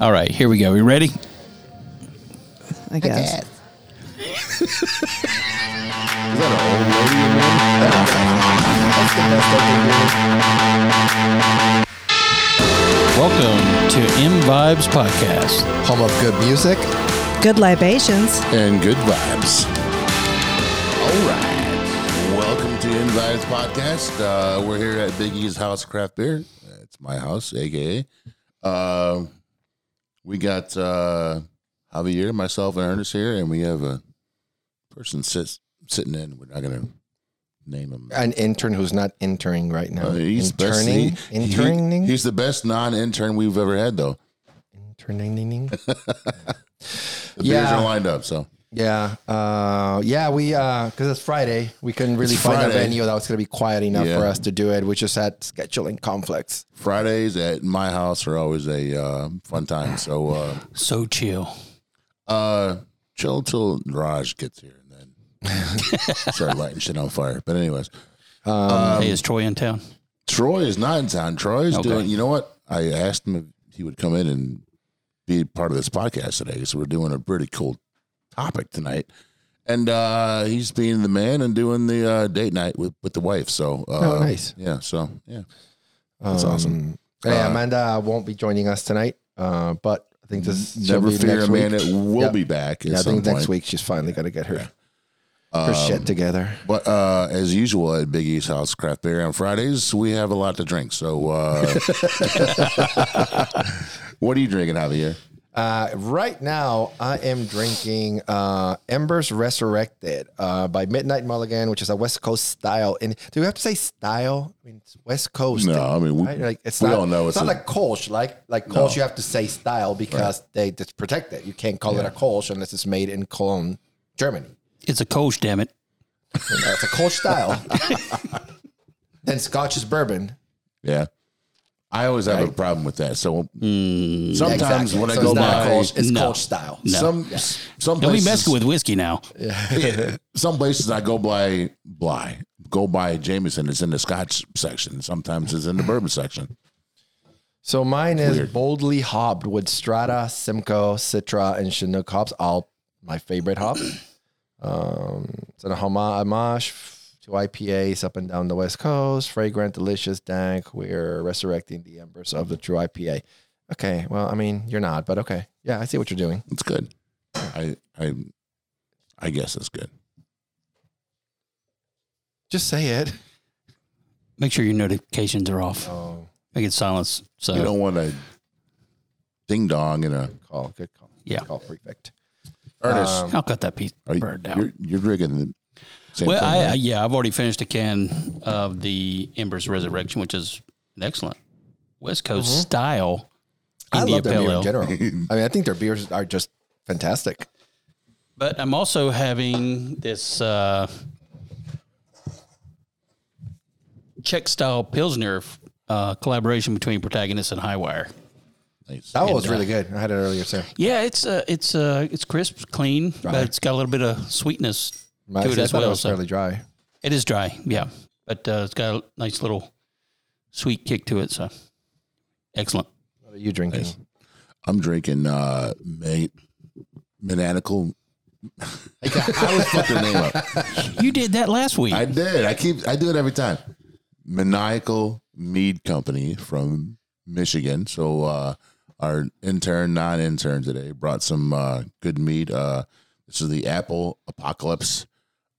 All right, here we go. We ready? I guess. Is that an old lady in Welcome to M Vibes Podcast. there? Home of good music Good libations. and good vibes. All right. Welcome to Invites Podcast. Uh, we're here at Big E's House Craft Beer. It's my house, aka. Uh, we got uh, Javier, myself, and Ernest here, and we have a person sits sitting in. We're not going to name him. an intern who's not interning right now. Uh, he's the best- interning, he- he- interning, he's the best non-intern we've ever had, though. interning. The Yeah. beers are lined up, so yeah, uh, yeah. We because it's Friday, we couldn't really It's find a venue that was going to be quiet enough Yeah. for us to do it. We just had scheduling conflicts. Fridays at my house are always a uh, fun time. So uh, So chill. uh, chill till Raj gets here and then start lighting shit on fire. But anyways, hey, is Troy in town? Troy is not in town. Troy's Okay. doing. You know what? I asked him if he would come in and be part of this podcast today. So we're doing a pretty cool topic tonight. And uh, he's being the man and doing the uh, date night with, with the wife. So uh, Oh, nice. Yeah. So yeah. That's awesome. Hey, Uh, Amanda won't be joining us tonight, uh, but I think this she'll Never be fear, next man. week. It will Yep. be back. At Yeah, I some think next point. week she's finally going to get her her Um, shit together. But uh, as usual at Big E's House Craft Beer on Fridays, we have a lot to drink. So, uh, what are you drinking, Javier? Uh, right now, I am drinking uh, Embers Resurrected uh, by Midnight Mulligan, which is a West Coast style. And do we have to say style? I mean, it's West Coast. No, I mean, we- right? like, it's we not, all know it's, it's not a- like Kolsch. Like like Kolsch, you have to say style because they just protect it. You can't call it a Kolsch unless it's made in Cologne, Germany. It's a coach, damn it. You know, it's a Kolsch style. then Scotch is bourbon. Yeah. I always have a problem with that. So Mm, sometimes Exactly. when I So go it's by, Kolsch, it's No. Kolsch style. some some Don't be places, messing with whiskey now. some places I go by Bly, go by Jameson. It's in the Scotch section. Sometimes it's in the bourbon section. So mine is Weird. boldly hopped with Strata, Simcoe, Citra, and Chinook hops. All my favorite hops. Um, it's an homa- homage to IPAs up and down the West Coast. Fragrant, delicious, dank. We're resurrecting the embers of the true IPA. Okay, well, I mean, you're not, but okay. Yeah, I see what you're doing. It's good. I I I guess it's good. Just say it. Make sure your notifications are off. Oh, Make it silence. So You don't want a ding dong and a call. Good call. Yeah. Good call. Perfect. Ernest. Um, I'll cut that piece Are you, bird down. you're, you're drinking the same Well, I, I yeah, I've already finished a can of the Embers Resurrection, which is an excellent West Coast style I India love their Pale beer in general. I mean, I think their beers are just fantastic. But I'm also having this uh, Czech style Pilsner uh, collaboration between Protagonist and Hi-Wire. Nice. That was uh, really good. I had it earlier, too. Yeah, it's uh, it's uh, it's crisp, clean, but it's got a little bit of sweetness I to it as well. was So fairly dry. it is dry, yeah, but uh, it's got a nice little sweet kick to it. So excellent. What are you drinking? I'm drinking uh mate Maniacal. I always fuck their name up. You did that last week. I did. I keep I do it every time. Maniacal Mead Company from Michigan. So uh our intern, non-intern today brought some uh good mead. Uh this is the apple apocalypse.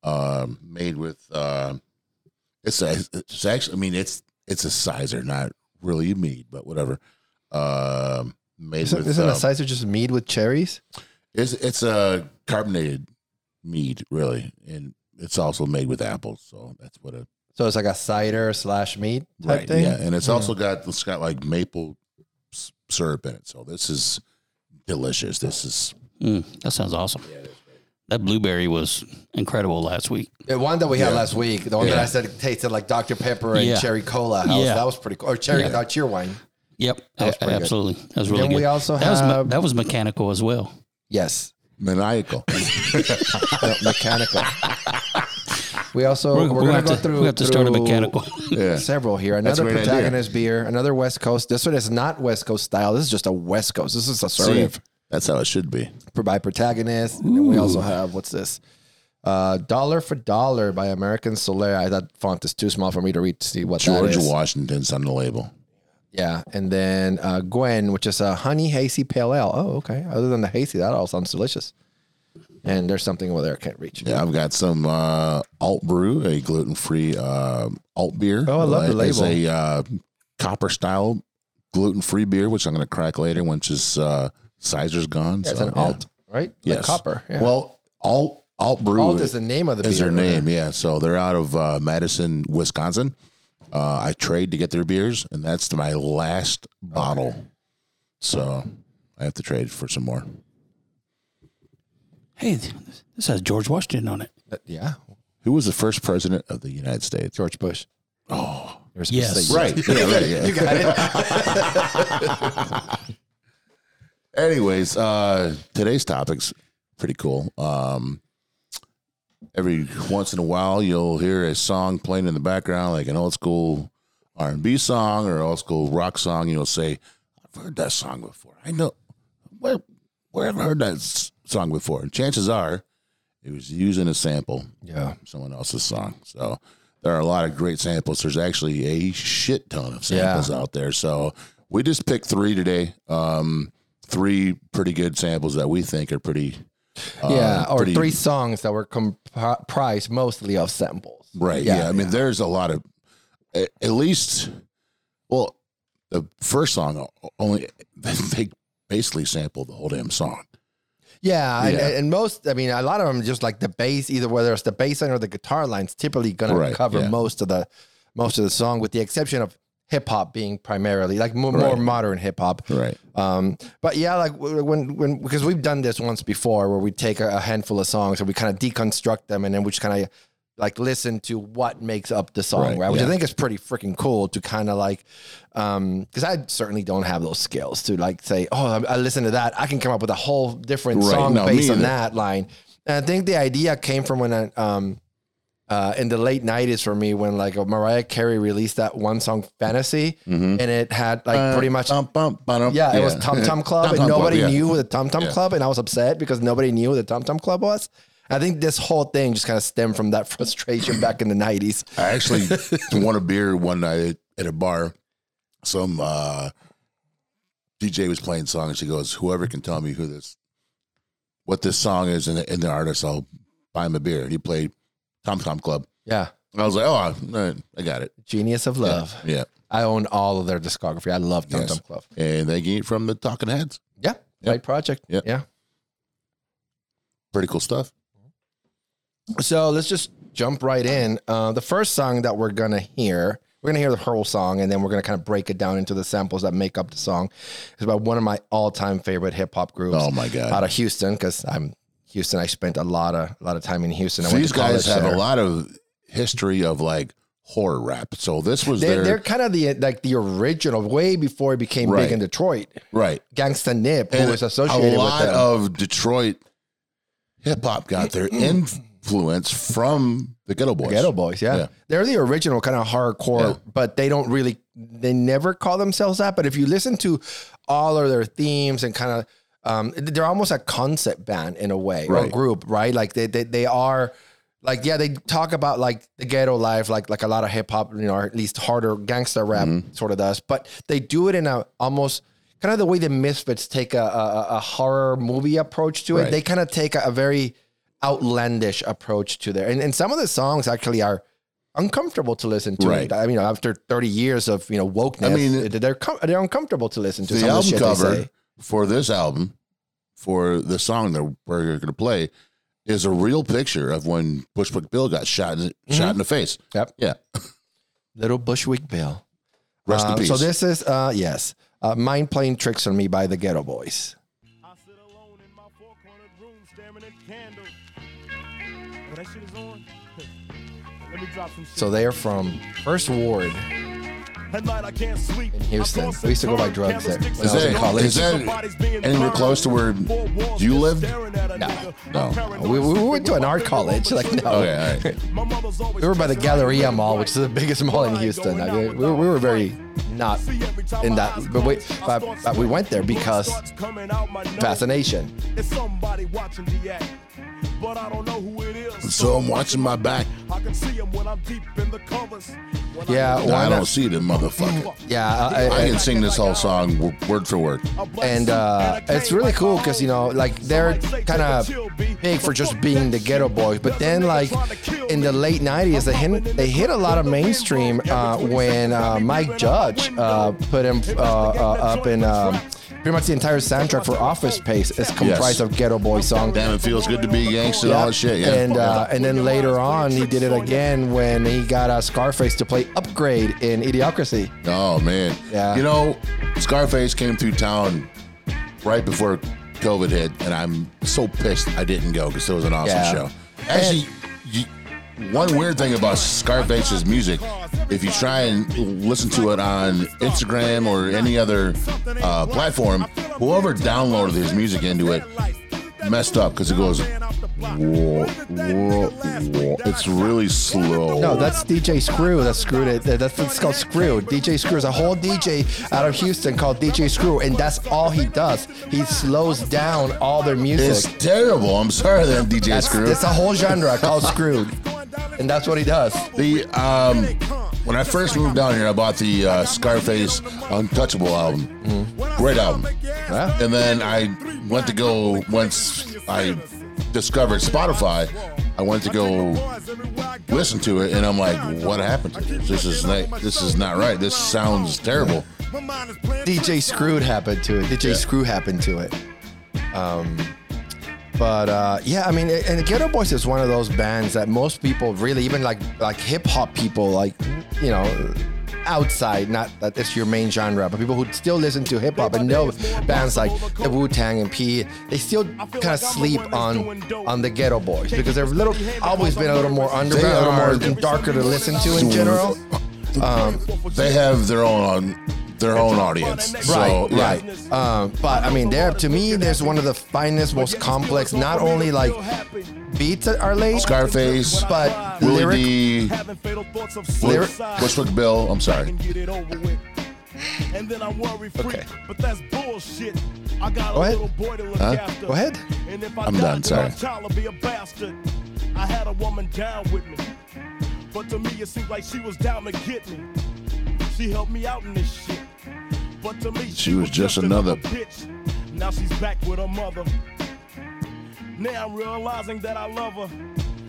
Um made with uh it's a it's actually I mean it's it's a cider, not really a mead, but whatever. Um made Isn't, with isn't uh, a cider just mead with cherries? it's it's a carbonated mead, really, and it's also made with apples. So that's what it So it's like a cider slash mead type right. thing. Yeah, and it's also got it's got like maple syrup in it. So this is delicious. This is Mm, that sounds awesome. That blueberry was incredible last week. The one that we had Yeah. last week, the one that I said tasted like Dr. Pepper and Yeah. cherry cola. That, was, Yeah. that was pretty cool. Or cherry, Yeah. uh, Cheerwine. Yep, was a- pretty good. absolutely. That was really Then good. we also that was me- have- that was mechanical as well. Yes. maniacal. No, mechanical. We also We're, we're, we're gonna gonna go have to, through. we have to start a mechanical. Yeah. Several here. Another great idea. protagonist beer. Another West Coast. This one is not West Coast style. This is just a West Coast. This is See, assertive that's how it should be. by protagonist. And then we also have what's this? Uh, Dollar for Dollar by American Solera. That font is too small for me to read to see what George that is. Washington's on the label. Yeah, and then uh, Gwen, which is a honey hazy pale ale. Oh, okay. Other than the hazy, that all sounds delicious. And there's something over there I can't reach. Yeah, I've got some uh, alt brew, a gluten free uh, alt beer. Oh, I love the label. It's a uh, copper style gluten free beer, which I'm going to crack later which is uh, cider's gone. Yeah, it's So, an yeah. alt, right? Yes. Like copper. Yeah. Well, alt alt brew alt is the name of the is beer. their name. Yeah, so they're out of uh, Madison, Wisconsin. Uh, I trade to get their beers, and that's my last bottle. So I have to trade for some more. hey, this has George Washington on it. Uh, yeah, Who was the first president of the United States? George Bush. Oh, You're supposed to Yes. right. Yeah, right. Yeah. You got it. Anyways, uh, today's topic's pretty cool. Um, every once in a while, you'll hear a song playing in the background, like an old school R and B song or old school rock song. You'll say, "I've heard that song before. I know where where have I heard that s- song before." And chances are, it was using a sample Yeah. from someone else's song. So there are a lot of great samples. There's actually a shit ton of samples out there. So we just picked three today. Um, three pretty good samples that we think are pretty. Uh, yeah, or pretty- three songs that were comprised mostly of samples. Right. Yeah. I mean, there's a lot of, at, at least, well, the first song only they basically sampled the whole damn song. Yeah, and, Yeah. and most, I mean, a lot of them just like the bass, either whether it's the bass line or the guitar lines, typically gonna cover yeah. most of the most of the song, with the exception of hip hop being primarily like more, more modern hip hop. Right. Um, but yeah, like when when because we've done this once before, where we take a, handful of songs and we kind of deconstruct them, and then we just kind of like listen to what makes up the song, Right, right? Which I think is pretty freaking cool to kind of like, um, because I certainly don't have those skills to like say, oh, I, I listen to that, I can come up with a whole different Right, song no, based on that line. And I think the idea came from when I, um, uh, in the late '90s for me, when like Mariah Carey released that one song "Fantasy," and it had like pretty much Bum, bum, ba-dum. yeah, it was Tom Tom Club, Tom and Tom Club, nobody yeah. knew who the Tom Tom Yeah. Club, and I was upset because nobody knew who the Tom Tom Club was. I think this whole thing just kind of stemmed from that frustration back in the nineties. I actually won a beer one night at a bar. Some uh, DJ was playing songs. She goes, "Whoever can tell me who this, what this song is, and the, and the artist, I'll buy him a beer." And he played Tom Tom Club. Yeah, I was like, "Oh, I, I got it." Genius of Love. Yeah, I own all of their discography. I love Tom Yes. Tom Club. and they get it from the Talking Heads. Yeah, right project. Yep. Yeah. Pretty cool stuff. So let's just jump right in. Uh, the first song that we're gonna hear, we're gonna hear the whole song, and then we're gonna kind of break it down into the samples that make up the song. It's about one of my all-time favorite hip hop groups. Oh my god! out of Houston because I'm Houston. I spent a lot of a lot of time in Houston. I went These guys have there. a lot of history of like horror rap. So this was They're, their they're kind of the like the original, way before it became Right. big in Detroit. right. Gangsta Nip, who And was associated a with lot them. of Detroit hip hop got their influence from the Geto Boys. Geto Boys, yeah. Yeah. They're the original kind of hardcore, Yeah. but they don't really, they never call themselves that. But if you listen to all of their themes and kind of, um, they're almost a concept band in a way or group, right? Like they, they, they are, like yeah, they talk about like the ghetto life, like like a lot of hip hop, you know, or at least harder gangster rap Mm-hmm. sort of does. But they do it in a almost kind of the way the Misfits take a a, a horror movie approach to it. Right. They kind of take a, a very outlandish approach to there, and and some of the songs actually are uncomfortable to listen to. Right. I mean, after thirty years of you know wokeness, I mean, they're com- they're uncomfortable to listen to. The some of the album cover. For this album, for the song that we're going to play, is a real picture of when Bushwick Bill got shot in, shot in the face. Yep. Yeah. Little Bushwick Bill. Rest Uh, in peace. So this is uh yes, uh, mind playing tricks on me by the Geto Boys. I sit alone in my four cornered room staring at the candle. That shit is on. Let me drop some shit. So they are from First Ward. At night I can't sleep. In Houston. We used to go buy drugs there. When Is I was that, college. is that anywhere close to where you live? No. No. We, we went to an art college. Like no. Okay, all right. We were by the Galleria Mall, which is the biggest mall in Houston. I mean, we, were- we were very not in that, but we, but, but we went there because fascination. But I don't know who it is. So I'm watching my back. I can see him when I'm deep in the covers. When Yeah, I No, I don't see the motherfucker. Yeah, I, I I, can sing this whole song word for word. and uh, it's really cool because you know, like they're kind of big for just being the Geto Boys, but then like in the late '90s, they hit they hit a lot of mainstream uh, when uh, Mike Judge uh, put him uh, uh, up in. Um, Pretty much the entire soundtrack for Office Space is comprised Yes. of Geto Boy songs. Damn, it feels good to be gangster and all that shit. Yeah. And uh, and then later on, he did it again when he got uh, Scarface to play Upgrayedd in Idiocracy. oh man. Yeah. You know, Scarface came through town right before COVID hit, and I'm so pissed I didn't go because it was an awesome Yeah. show. Actually, you, one weird thing about Scarface's music, if you try and listen to it on Instagram or any other uh, platform, whoever downloaded his music into it messed up because it goes. Whoa, whoa, whoa. It's really slow. No, that's DJ Screw. That screwed it. That's it's called Screw. DJ Screw is a whole DJ out of Houston called DJ Screw, and that's all he does. He slows down all their music. It's terrible. I'm sorry, that DJ That's, Screw. it's a whole genre called Screwed, and that's what he does. The um, when I first moved down here, I bought the uh, Scarface Untouchable album. Great album. Yeah. And then I went to go once I discovered Spotify. I went to go listen to it, and I'm like, "What happened to this? This is not. This is not right. This sounds terrible." DJ Screwed happened to it. DJ Yeah. Screw happened to it. Um, but uh, yeah, I mean, and the Geto Boys is one of those bands that most people really, even like like hip hop people, like you know, outside, not that it's your main genre, but people who still listen to hip hop and know bands like the Wu Tang and P, they still kind of sleep on on the Geto Boys because they've little always been a little more underground, a little more darker to listen to in general. They have their own their own audience. So, right, yeah. right. Um, but I mean, there to me, there's one of the finest, most complex. Not only like beats that are laid, Scarface, but Willie lyric, D, Having fatal thoughts of Lyric- suicide. Bushwick Bill. I'm sorry. and get it over with. And then I worry free, Okay. but that's bullshit. I got Go a ahead. little boy to look Huh? after. Go ahead. And if I I'm die, done, sorry. My child will be a bastard. I had a woman down with me, but to me it seemed like she was down to get me. She helped me out in this shit, but to me She was just another- bitch. Now she's back with her mother. Now I'm realizing that I love her.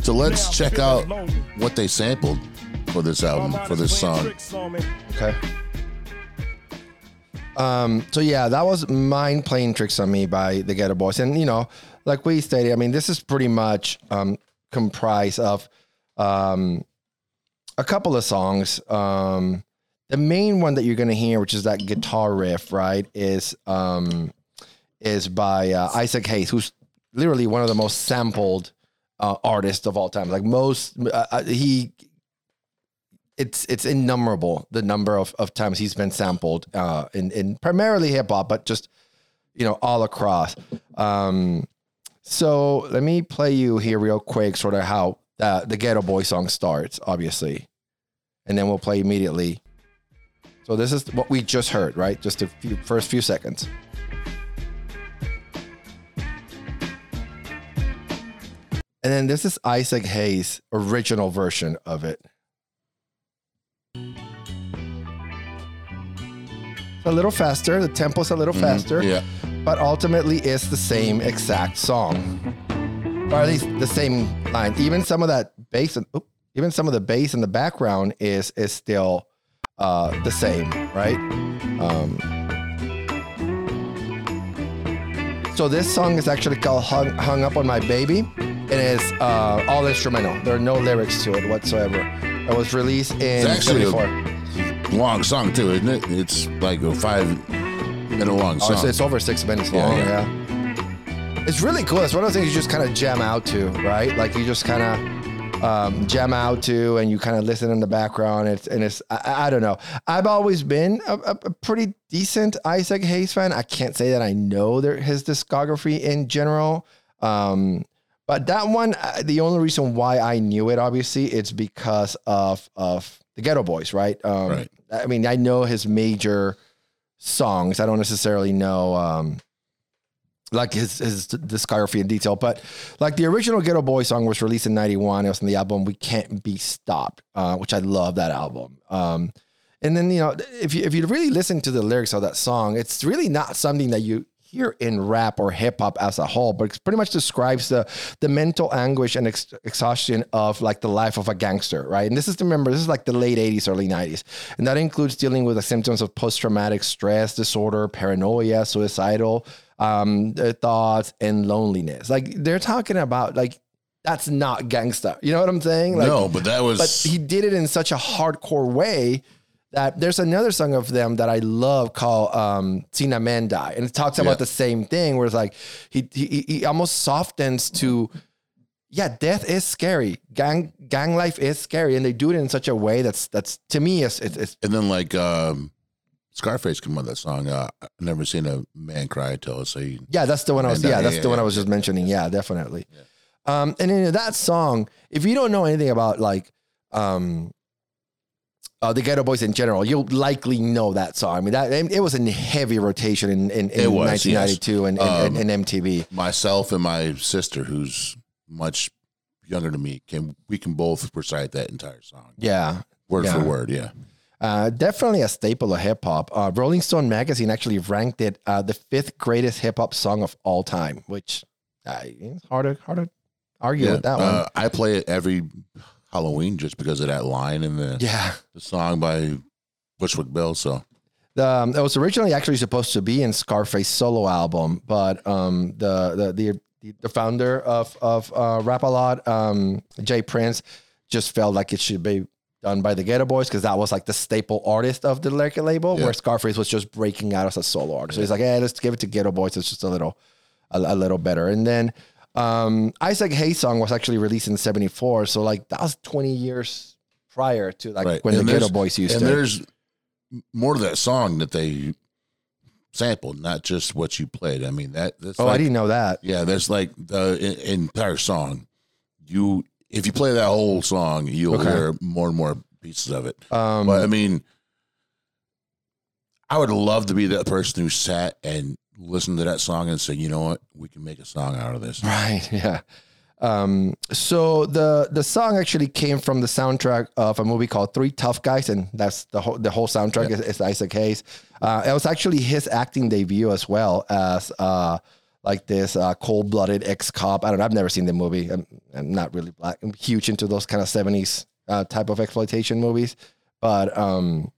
So let's Now check out lonely. what they sampled for this album, for this song. tricks on me. Okay. Um, so yeah, that was Mind Playing Tricks on Me by the Geto Boys. And you know, like we stated, I mean, this is pretty much um comprised of um a couple of songs. Um the main one that you're gonna hear, which is that guitar riff, right, is um is by uh, Isaac Hayes, who's literally one of the most sampled uh, artists of all time. Like most, uh, uh, he it's it's innumerable the number of, of times he's been sampled uh, in in primarily hip hop, but just you know all across. Um, so let me play you here real quick, sort of how uh, the Geto Boy song starts, obviously, and then we'll play immediately. So this is what we just heard, right? Just the few, first few seconds. And then this is Isaac Hayes' original version of it. It's a little faster. The tempo's a little mm-hmm. faster. Yeah. But ultimately, it's the same exact song, or at least the same line. Even some of that bass, and oop, even some of the bass in the background is is still uh, the same, right? Um, so this song is actually called "Hung, Hung Up on My Baby." And It is uh, all instrumental. There are no lyrics to it whatsoever. It was released in It's actually a- Long song too, isn't it? It's like a five minute long Oh, it's, song. it's over six minutes Yeah, long. yeah. Yeah, It's really cool. It's one of those things you just kind of jam out to, right? Like you just kind of um, jam out to, and you kind of listen in the background. It's and it's I, I don't know. I've always been a, a, a pretty decent Isaac Hayes fan. I can't say that I know their, his discography in general. Um, but that one, uh, the only reason why I knew it, obviously, it's because of of the Geto Boys, right? Um, Right. I mean, I know his major songs. I don't necessarily know um, like his his discography in detail, but like the original Geto Boy song was released in '91. It was on the album "We Can't Be Stopped," uh, which I love that album. Um, and then you know, if you if you really listen to the lyrics of that song, it's really not something that you hear in rap or hip hop as a whole, but it pretty much describes the the mental anguish and ex- exhaustion of like the life of a gangster, right? And this is to remember this is like the late '80s, early '90s, and that includes dealing with the symptoms of post traumatic stress disorder, paranoia, suicidal um, uh, thoughts, and loneliness. Like they're talking about like. That's not gangsta. You know what I'm saying? Like, no, but that was but he did it in such a hardcore way that there's another song of them that I love called um Seen a Man Die. And it talks about Yeah. the same thing where it's like he, he he almost softens to yeah, death is scary. Gang gang life is scary. And they do it in such a way that's that's to me it's it's, it's and then like um, Scarface came on that song. Uh, I've never seen a man cry till so he yeah, that's the one I was yeah, that's yeah, the one I was just mentioning. Yeah, definitely. Um and in that song, if you don't know anything about like um uh, the Geto Boys in general, you'll likely know that song. I mean, that it was in heavy rotation in, in, in It was, 1992 and, and, Um, and MTV. myself and my sister, who's much younger than me, can we can both recite that entire song Yeah, word Yeah. for word. Yeah, uh, definitely a staple of hip hop. Uh, Rolling Stone magazine actually ranked it uh, the fifth greatest hip hop song of all time, which uh, it's hard to hard to argue yeah. with that one. Uh, I play it every Halloween just because of that line in the yeah. the song by Bushwick Bill. So The, um, it was originally actually supposed to be in Scarface solo album, but um, the, the the the founder of of uh, Rap a Lot, um, J. Prince, just felt like it should be done by the Geto Boys because that was like the staple artist of the record label, Yeah. where Scarface was just breaking out as a solo artist. So he's like, "Hey, let's give it to Geto Boys. It's just a little a, a little better." And then um, Isaac Hayes song was actually released in '74, so like that was 20 years prior to like right when And the Geto Boys used and to. there's more to that song that they sampled, not just what you played. I mean that. That's Oh, I didn't know that. Yeah, there's like the en- entire song. You if you play that whole song, you'll Okay. hear more and more pieces of it. Um, But I mean, I would love to be that person who sat and listened to that song and said, "You know what? We can make a song out of this." Right. Yeah. Um, so the the song actually came from the soundtrack of a movie called Three Tough Guys, and that's the whole the whole soundtrack is, is Isaac Hayes. Uh, it was actually his acting debut as well as uh, like this uh, cold blooded ex cop. I don't know. I've never seen the movie. I'm, I'm not really black. I'm huge into those kind of seventies uh, type of exploitation movies, but um,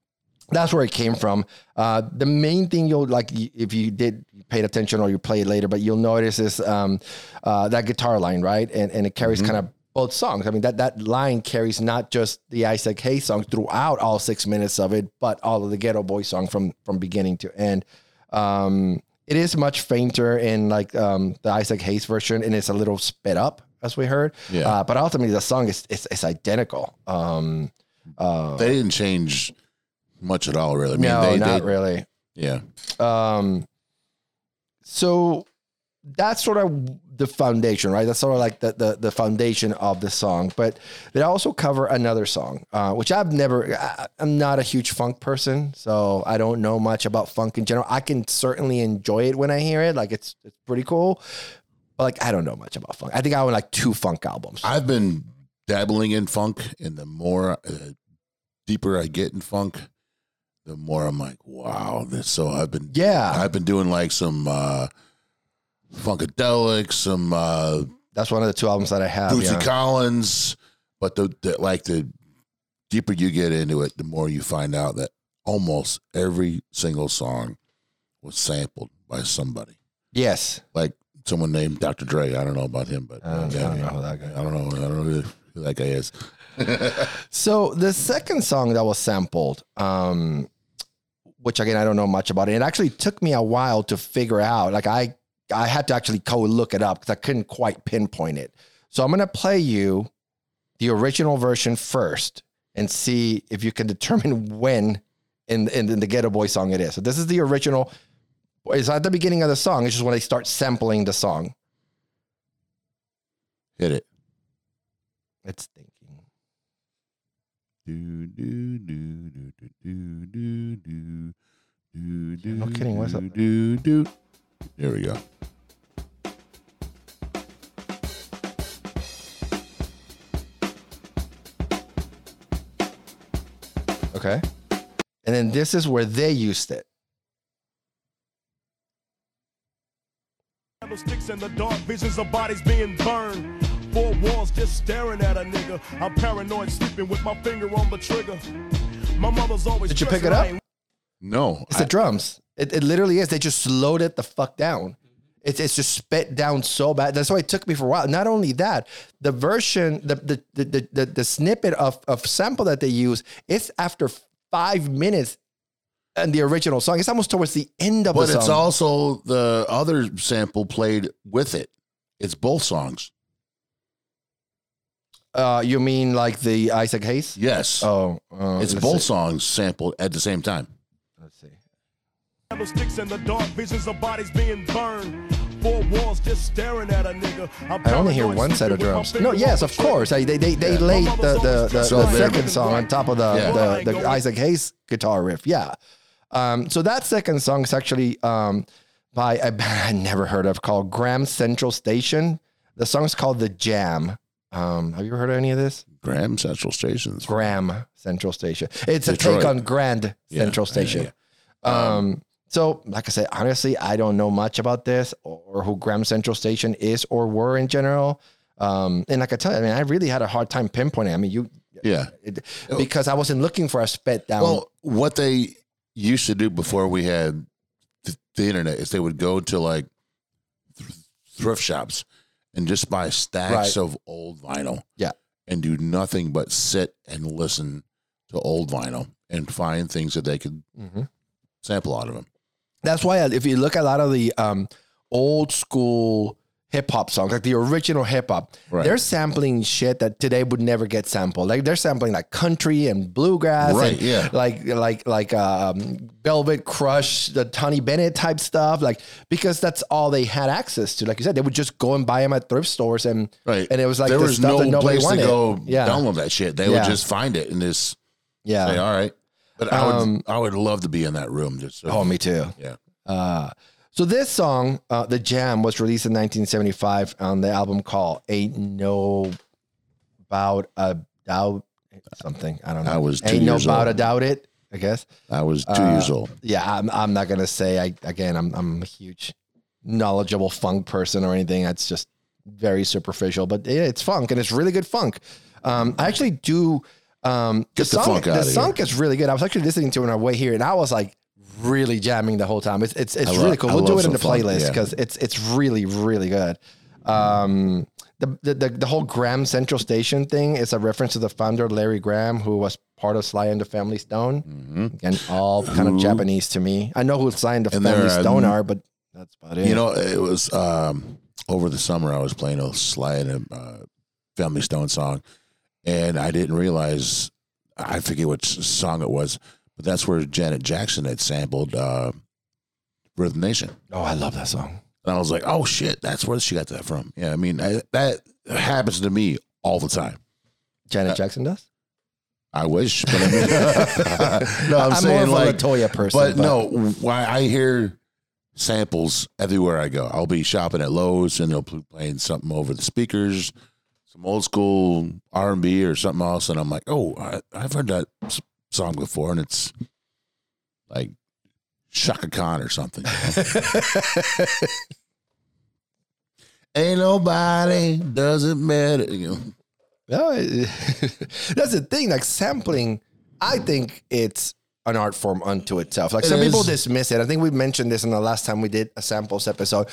that's where it came from. Uh, the main thing you'll like if you did paid attention or you play it later, but you'll notice is um, uh, that guitar line, right? And and it carries kind of both songs. I mean that that line carries not just the Isaac Hayes song throughout all six minutes of it, but all of the Geto Boy song from from beginning to end. Um, it is much fainter in like um, the Isaac Hayes version, and it's a little sped up as we heard. Yeah. Uh, but ultimately, the song is is, is identical. Um, uh, They didn't change much at all, really. I mean, no, they, not they, really. Yeah, Um, so that's sort of the foundation, right? That's sort of like the, the, the foundation of the song. But they also cover another song, uh, which I've never, I, I'm not a huge funk person. So I don't know much about funk in general. I can certainly enjoy it when I hear it. Like it's, it's pretty cool. But like, I don't know much about funk. I think I own like two funk albums. I've been dabbling in funk, and the more uh, deeper I get in funk, the more I'm like, "Wow!" This so I've been yeah. I've been doing like some uh, funkadelic, some uh, That's one of the two albums that I have. Bootsy yeah. Collins, but the, the like the deeper you get into it, the more you find out that almost every single song was sampled by somebody, Yes. like someone named Dr. Dre. I don't know about him, but I don't, I don't know who that guy I don't know. I don't know who that guy is. So the second song that was sampled, um, which again I don't know much about it. It actually took me a while to figure out. Like I, I had to actually go look it up because I couldn't quite pinpoint it. So I'm gonna play you the original version first and see if you can determine when in, in, in the Geto Boy song it is. So this is the original. It's at the beginning of the song. It's just when they start sampling the song. Hit it. It's thinking. Do, do, do, do, do, do, do, do, do, no kidding, what's up? Do, do. There we go. Okay. And then this is where they used it. Candlesticks in the dark, visions of bodies being burned. Four walls just staring at a nigga. I'm paranoid, sleeping with my finger on the trigger. My mother's always. Did you pick it up? No. It's I- the drums. It, it literally is. They just slowed it the fuck down. It's, it's just spit down so bad. That's why it took me for a while. Not only that, the version, the the the the, the, the snippet of, of sample that they use, it's after five minutes and the original song. It's almost towards the end of but the song. it's also the other sample played with it. It's both songs. uh, you mean like the Isaac Hayes? Yes. Oh, uh, it's both see. songs sampled at the same time. Let's. Candlesticks in the dark, visions of bodies being burned. Four walls just staring at a nigga. I'm I only hear one set of sleeping with my drums. No, yes, of course. I, they they, they Yeah. laid the the, the, So the second song on top of the, Yeah. the, the Isaac Hayes guitar riff. Yeah. Um, so that second song is actually um, by a band I never heard of called Graham Central Station. The song's called The Jam. Um, have you heard of any of this? Graham Central Station. Graham Central Station. It's a take on Grand Central yeah, Station. yeah. Um, so, like I said, honestly, I don't know much about this or, who Graham Central Station is or were in general. Um, and like I tell you, I mean, I really had a hard time pinpointing. I mean, you Yeah. it, because I wasn't looking for a spit down. Well, what they used to do before we had th- the internet is they would go to like th- thrift shops and just buy stacks Right. of old vinyl. Yeah. And do nothing but sit and listen to old vinyl and find things that they could Mhm. sample out of them. That's why if you look at a lot of the um, old school hip hop songs, like the original hip hop, Right. they're sampling shit that today would never get sampled. Like they're sampling like country and bluegrass, Right, and yeah. like like like um, Velvet Crush, the Tony Bennett type stuff, like because that's all they had access to. Like you said, they would just go and buy them at thrift stores, and Right. and it was like there the was no place wanted. to go yeah, download that shit. They Yeah. would just find it in this. yeah. say, all right. But I would, Um, I would love to be in that room. Just so, Oh, me too. yeah. Uh, so this song, uh, "The Jam," was released in 1975 on the album called "Ain't No About a Doubt Something." I don't know. I was two "Ain't No About old. a Doubt It." I guess. I was two Uh, years old. Yeah, I'm. I'm not gonna say. I again. I'm. I'm a huge knowledgeable funk person or anything. That's just very superficial. But yeah, it's funk and it's really good funk. Um, I actually do. Um, Get the song, funk the outta here. song is really good. I was actually listening to it on our way here, and I was like really jamming the whole time. It's it's, it's love- really cool. We'll do it in the funk, playlist yeah. because it's it's really really good. Um, the, the the the whole Graham Central Station thing is a reference to the founder Larry Graham, who was part of Sly and the Family Stone. Mm-hmm. Again, all kind of Japanese to me. I know who Sly and the And Family they're, Stone um, are, but that's about it. You know, it was um, over the summer. I was playing a Sly and a uh, Family Stone song, and I didn't realize I forget what song it was, but that's where Janet Jackson had sampled uh, Rhythm Nation, oh, I love that song. and I was like, "Oh shit, that's where she got that from." Yeah, I mean I, that happens to me all the time. Janet Jackson does. I wish, but I mean, no, I'm, I'm saying more of like, a Latoya person, but, but- no, why I hear samples everywhere I go. I'll be shopping at Lowe's and they'll be playing something over the speakers, some old school R and B or something else, and I'm like, oh, I, I've heard that song before, and it's like Chaka Khan or something. you know? Ain't nobody doesn't matter. You know. No, it- that's the thing. Like sampling, I think it's an art form unto itself. Like It some people dismiss it. I think we mentioned this in the last time we did a samples episode.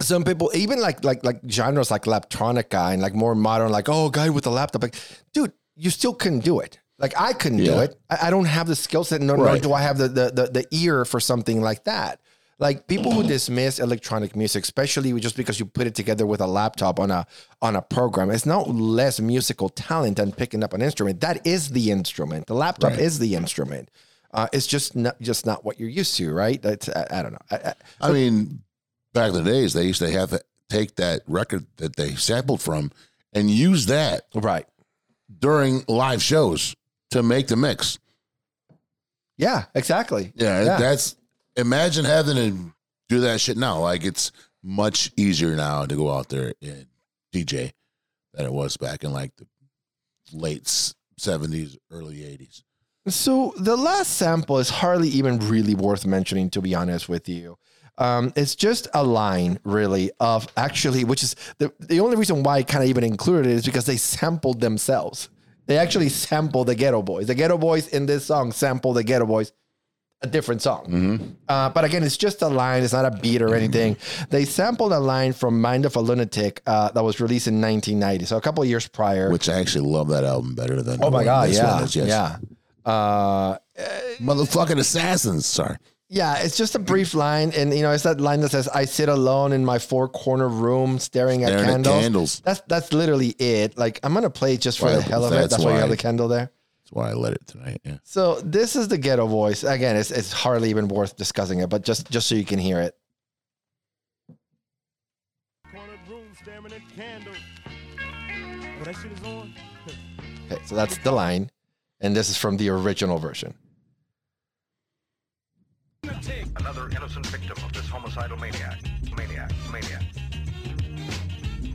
Some people, even like like like genres like laptronica and like more modern, like oh, guy with a laptop, like dude, you still couldn't do it. Like I couldn't do it. I, I don't have the skill set, nor, nor do I have the, the the the ear for something like that. Like people who dismiss electronic music, especially just because you put it together with a laptop on a on a program, it's not less musical talent than picking up an instrument. That is the instrument. The laptop Right. is the instrument. Uh, it's just not just not what you're used to, right? That's I, I don't know. I, I, I mean, back in the days, they used to have to take that record that they sampled from and use that right. during live shows to make the mix. Yeah, exactly. Yeah, Yeah. that's imagine having to do that shit now. Like it's much easier now to go out there and DJ than it was back in like the late seventies, early eighties. So the last sample is hardly even really worth mentioning, to be honest with you. Um, it's just a line, really, of actually, which is the, the only reason why I kind of even included it is because they sampled themselves. They actually sampled the Geto Boys. The Geto Boys in this song sample the Geto Boys, a different song. Uh, but again, it's just a line. It's not a beat or anything. They sampled a line from Mind of a Lunatic uh, that was released in 1990, so a couple of years prior. Which I actually love that album better than oh my God, yeah, is, yes. yeah. Uh, Motherfucking assassins, sorry. Yeah, it's just a brief line, and you know, it's that line that says, "I sit alone in my four corner room, staring, at, Staring at candles. candles. That's that's literally it. Like I'm gonna play it just for Right, the hell of it. that's That's why you have the candle there. That's why I let it tonight. Yeah. So this is the ghetto voice. Again, it's it's hardly even worth discussing it, but just just so you can hear it. Cornered room staring at candles. That shit is on? Okay, so that's the line, and this is from the original version. Another innocent victim of this homicidal maniac. Maniac. Maniac.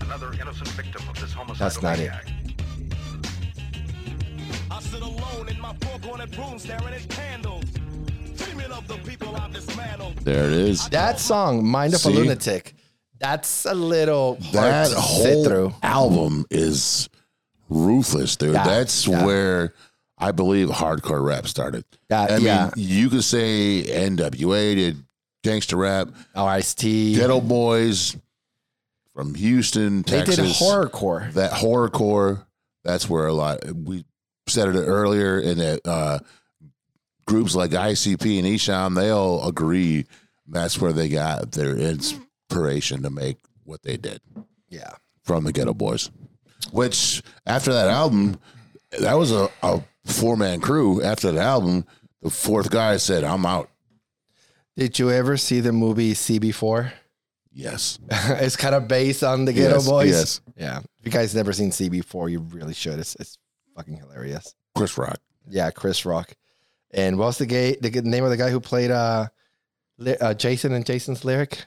Another innocent victim of this homicidal That's not it. I sit alone in my four cornered room staring at candles. Dreaming of the people I've dismantled. There it is. That song, "Mind of a Lunatic," that's a little hard that to sit whole through. album is ruthless, dude. Yeah, That's yeah. where I believe hardcore rap started. That- I yeah. mean, you could say NWA did gangster rap, Oh, Ice T. Geto Boys from Houston, Texas. They did horrorcore. That horrorcore. That's where a lot. We said it earlier and that uh, groups like ICP and Esham, they all agree that's where they got their inspiration to make what they did Yeah. from the Geto Boys. Which after that album, that was a, a four man crew. After the album, the fourth guy said, "I'm out." Did you ever see the movie CB4? Yes, it's kind of based on the Ghetto Yes, Boys. yes. Yeah. If you guys never seen CB4, you really should. It's it's fucking hilarious. Chris Rock. Yeah, Chris Rock. And what's the gay the name of the guy who played uh, uh Jason and Jason's lyric?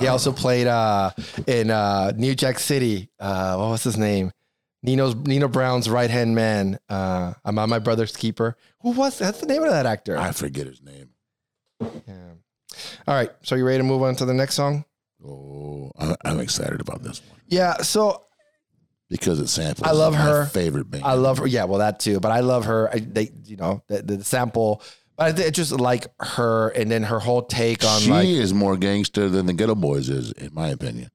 He also played uh in uh New Jack City. Uh what was his name? Nino's Nino Brown's right hand man. Uh I'm on my brother's keeper. Who was that's the name of that actor? I forget his name. yeah. All right. So you ready to move on to the next song? Oh, I- I'm excited about this one Yeah, so because it samples. I love my her. favorite band. I love her. Yeah, well, that too. But I love her. I, they, you know, the, the sample. But I think it's just like her, and then her whole take on she like, is more gangster than the Geto Boys is, in my opinion.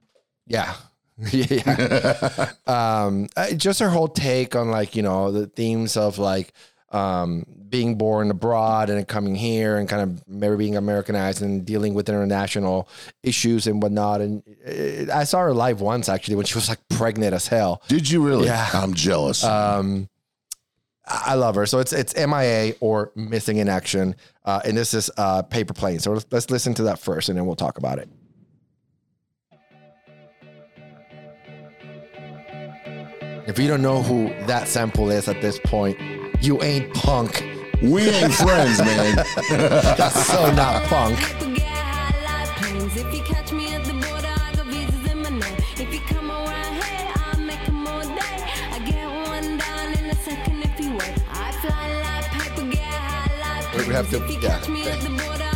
yeah, yeah. um, uh, just her whole take on like you know the themes of like um being born abroad and coming here and kind of maybe being Americanized and dealing with international issues and whatnot. And uh, I saw her live once actually when she was like pregnant as hell. Did you really? Yeah. I'm jealous. Um, I I love her. So it's it's MIA or missing in action, uh, and this is uh, paper plane. So let's, let's listen to that first, and then we'll talk about it. If you don't know who that sample is at this point, you ain't punk. we ain't friends, man. That's so not punk. Forget how life plans. If you catch me at the border, I got visas in my name. If you come around here, I'll make 'em all day. I get one down in a second if you wait. I fly like paper, get high like We- we have to- If you yeah. catch me at the border,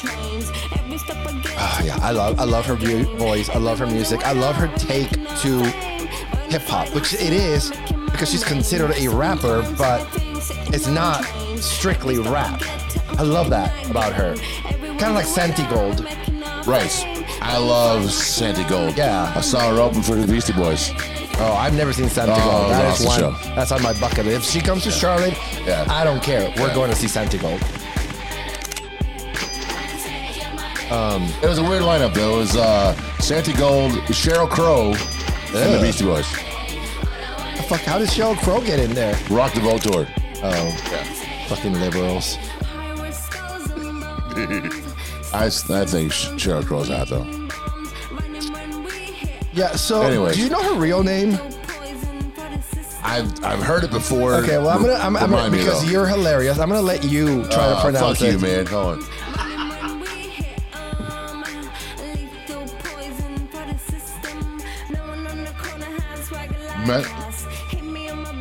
sitting on trains. Every step I. Ah, yeah, I love I love her vo- voice. I love her music. I love her take to hip hop, which it is because she's considered a rapper, but it's not strictly rap. I love that about her. Kind of like Santi Gold. Rice. I love Santi Gold. Yeah. I saw her open for the Beastie Boys. Oh, I've never seen Santigold. Oh, that it's is one. show. That's on my bucket list. If she comes to Charlotte, Yeah. I don't care. We're Yeah. going to see Santigold. It was a weird lineup though. It was uh, Santi Gold, Sheryl Crow, and the Ugh. Beastie Boys. The fuck? How did Sheryl Crow get in there? Rock the Boat Tour. Oh, fucking liberals. I, s- I think Sheryl Crow's hot though. Yeah. So, Anyways. do you know her real name? I've I've heard it before. Okay. Well, I'm gonna. I'm, I'm Remind me, because though. you're hilarious. I'm gonna let you try to Uh, pronounce fuck it. you, man. Hold on. Met-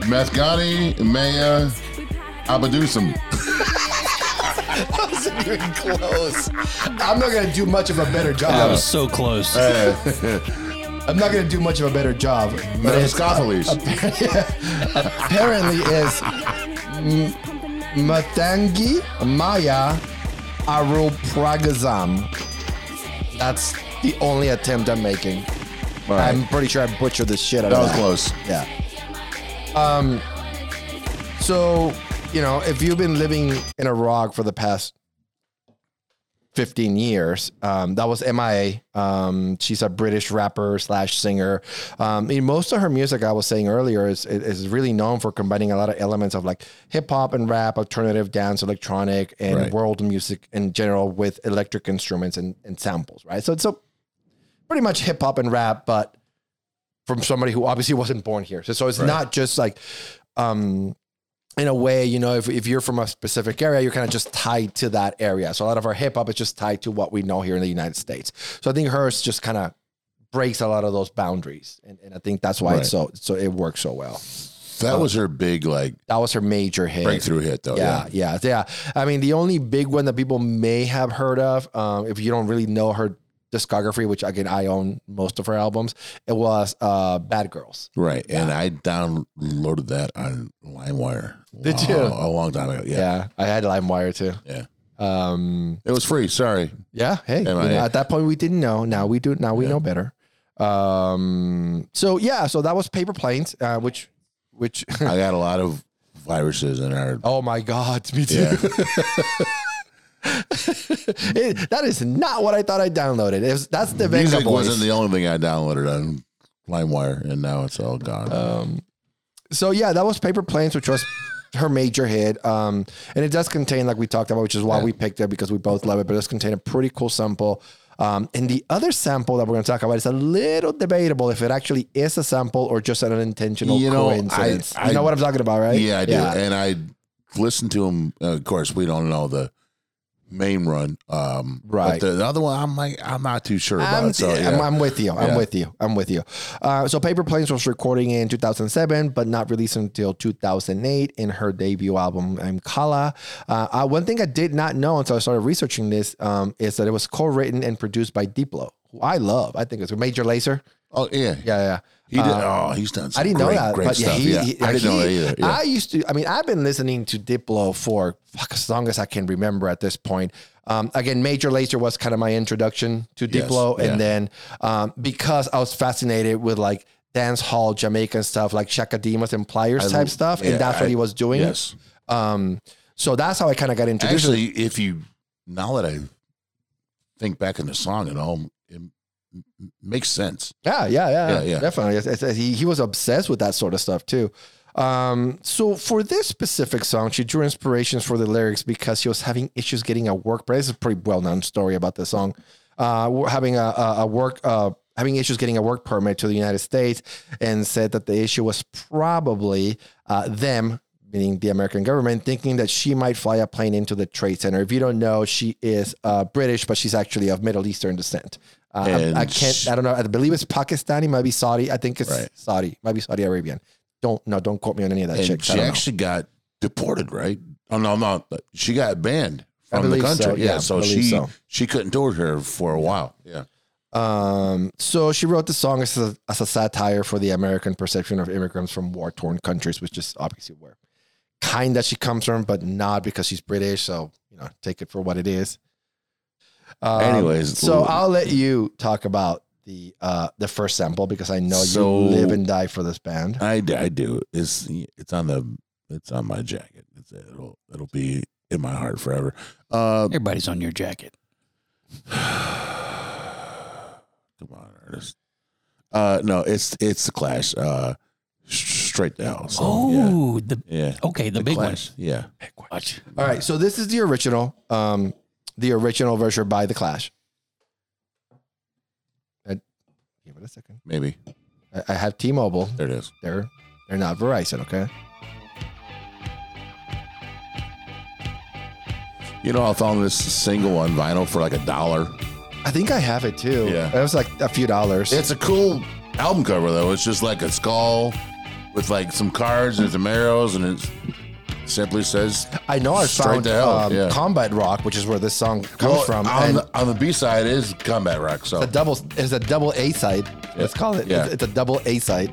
Methgani Maya Abadusum. I wasn't even close. I'm not gonna do much of a better That job. was so close. Uh, I'm not gonna do much of a better job. But it's Mephistopheles. apparently is M- Matangi Maya Arupragazam. That's the only attempt I'm making. Right. I'm pretty sure I butchered the shit out That of was that. close. Yeah. Um. So you know, if you've been living in Iraq for the past 15 years. Um, that was MIA. Um, she's a British rapper slash singer. Um, in most of her music, I was saying earlier, is is really known for combining a lot of elements of like hip hop and rap, alternative dance, electronic, and Right. world music in general with electric instruments and, and samples, right? So it's a pretty much hip hop and rap, but from somebody who obviously wasn't born here. So, so it's Right. not just like, um, in a way, you know, if, if you're from a specific area, you're kind of just tied to that area. So a lot of our hip hop is just tied to what we know here in the United States. So I think hers just kind of breaks a lot of those boundaries, and, and I think that's why it's so so it works so well. That was her big like That was her major hit. breakthrough hit though. Yeah, yeah, yeah. I mean, the only big one that people may have heard of, um, if you don't really know her discography, which again I own most of her albums, it was uh, "Bad Girls." Right. And I downloaded that on LimeWire. Did you? A long time ago. Yeah. Yeah, I had LimeWire too. Yeah. Um, It was free. Sorry. yeah. Hey, know, at that point we didn't know. Now we do. Now we know better. Um, so yeah, so that was Paper Planes, uh, which, which. I got a lot of viruses in our. oh my God, me too. Yeah. It- that is not what I thought I downloaded. It was, that's the Venga Music Boys. wasn't the only thing I downloaded on LimeWire, and now it's all gone. Um, so yeah, that was Paper Planes, which was her major hit. Um, and it does contain, like we talked about, which is why Yeah. we picked it because we both love it. But it does contain a pretty cool sample. Um, and the other sample that we're going to talk about is a little debatable if it actually is a sample or just an unintentional You know, coincidence. I- you know what I'm talking about, right? yeah, I do. And I listened to him. Uh, of course, we don't know the main run. Um, Right. But the, the other one, I'm like, I'm not too sure about. I'm, so, I'm. I'm with you. I'm Yeah. with you. I'm with you. Uh, so Paper Planes was recording in 2007, but not released until 2008 in her debut album, I'm Kala. Uh, uh, one thing I did not know until I started researching this um, is that it was co-written and produced by Diplo, who I love. I think it's a Major Lazer. Oh, yeah. Yeah, yeah. He did. Uh, oh, he's done some I didn't great, know that, great but stuff. he, yeah. he- I didn't know that either. Yeah. I used to. I mean, I've been listening to Diplo for fuck as long as I can remember at this point. Um, again, Major Lazer was kind of my introduction to Yes, Diplo, yeah. and then um, because I was fascinated with like dance hall Jamaican stuff, like Chaka Demus and Pliers I- type stuff, and that's what he was doing. Yes. Um, so that's how I kind of got introduced. Actually, if you now that I think back in the song and all, it m- m- makes sense. Yeah, yeah, yeah, Yeah, yeah. definitely. He he was obsessed with that sort of stuff too. Um, so for this specific song, she drew inspirations for the lyrics because she was having issues getting a work. But this is a pretty well known story about the song. Uh, having a, a, a work. Uh, having issues getting a work permit to the United States, and said that the issue was probably uh, them, meaning the American government, thinking that she might fly a plane into the Trade Center. If you don't know, she is uh, British, but she's actually of Middle Eastern descent. Uh, I- I can't. I don't know. I believe it's Pakistani, might be Saudi. I think it's Right. Saudi, might be Saudi Arabian. Don't no, don't quote me on any of that shit. she know. actually got deported, right? Oh no, no, she got banned from the believe so, country. yeah, yeah, so she so. she couldn't tour here for a while. Yeah, Um, so she wrote the song as a, as a satire for the American perception of immigrants from war torn countries, which is obviously where kind that she comes from, but not because she's British. So you know, take it for what it is. Um, Anyways, so I'll let you talk about the uh the first sample because I know So- you live and die for this band. I do. It's it's on the it's on my jacket. It's, it'll it'll be in my heart forever. Uh, Everybody's on your jacket. come on, artist. Uh, no, it's it's the Clash. Uh, straight to hell. So, Oh, the yeah, yeah. okay, the, big one. Clash. Yeah. Watch. All right, so this is the original, um, the original version by the Clash. I, give it a second. Maybe I, I have T-Mobile. there it is. They're they're not Verizon, okay? You know, I found this single on vinyl for like a dollar. I think I have it too. Yeah. it was like a few dollars. It's a cool album cover though. It's just like a skull with like some cards and some arrows, and it simply says I know I found um, yeah. Combat Rock, which is where this song comes Well, from, On and the, on the B side is Combat Rock. So it's a double is a double A side. Let's call it. Yeah. It's, it's a double A side.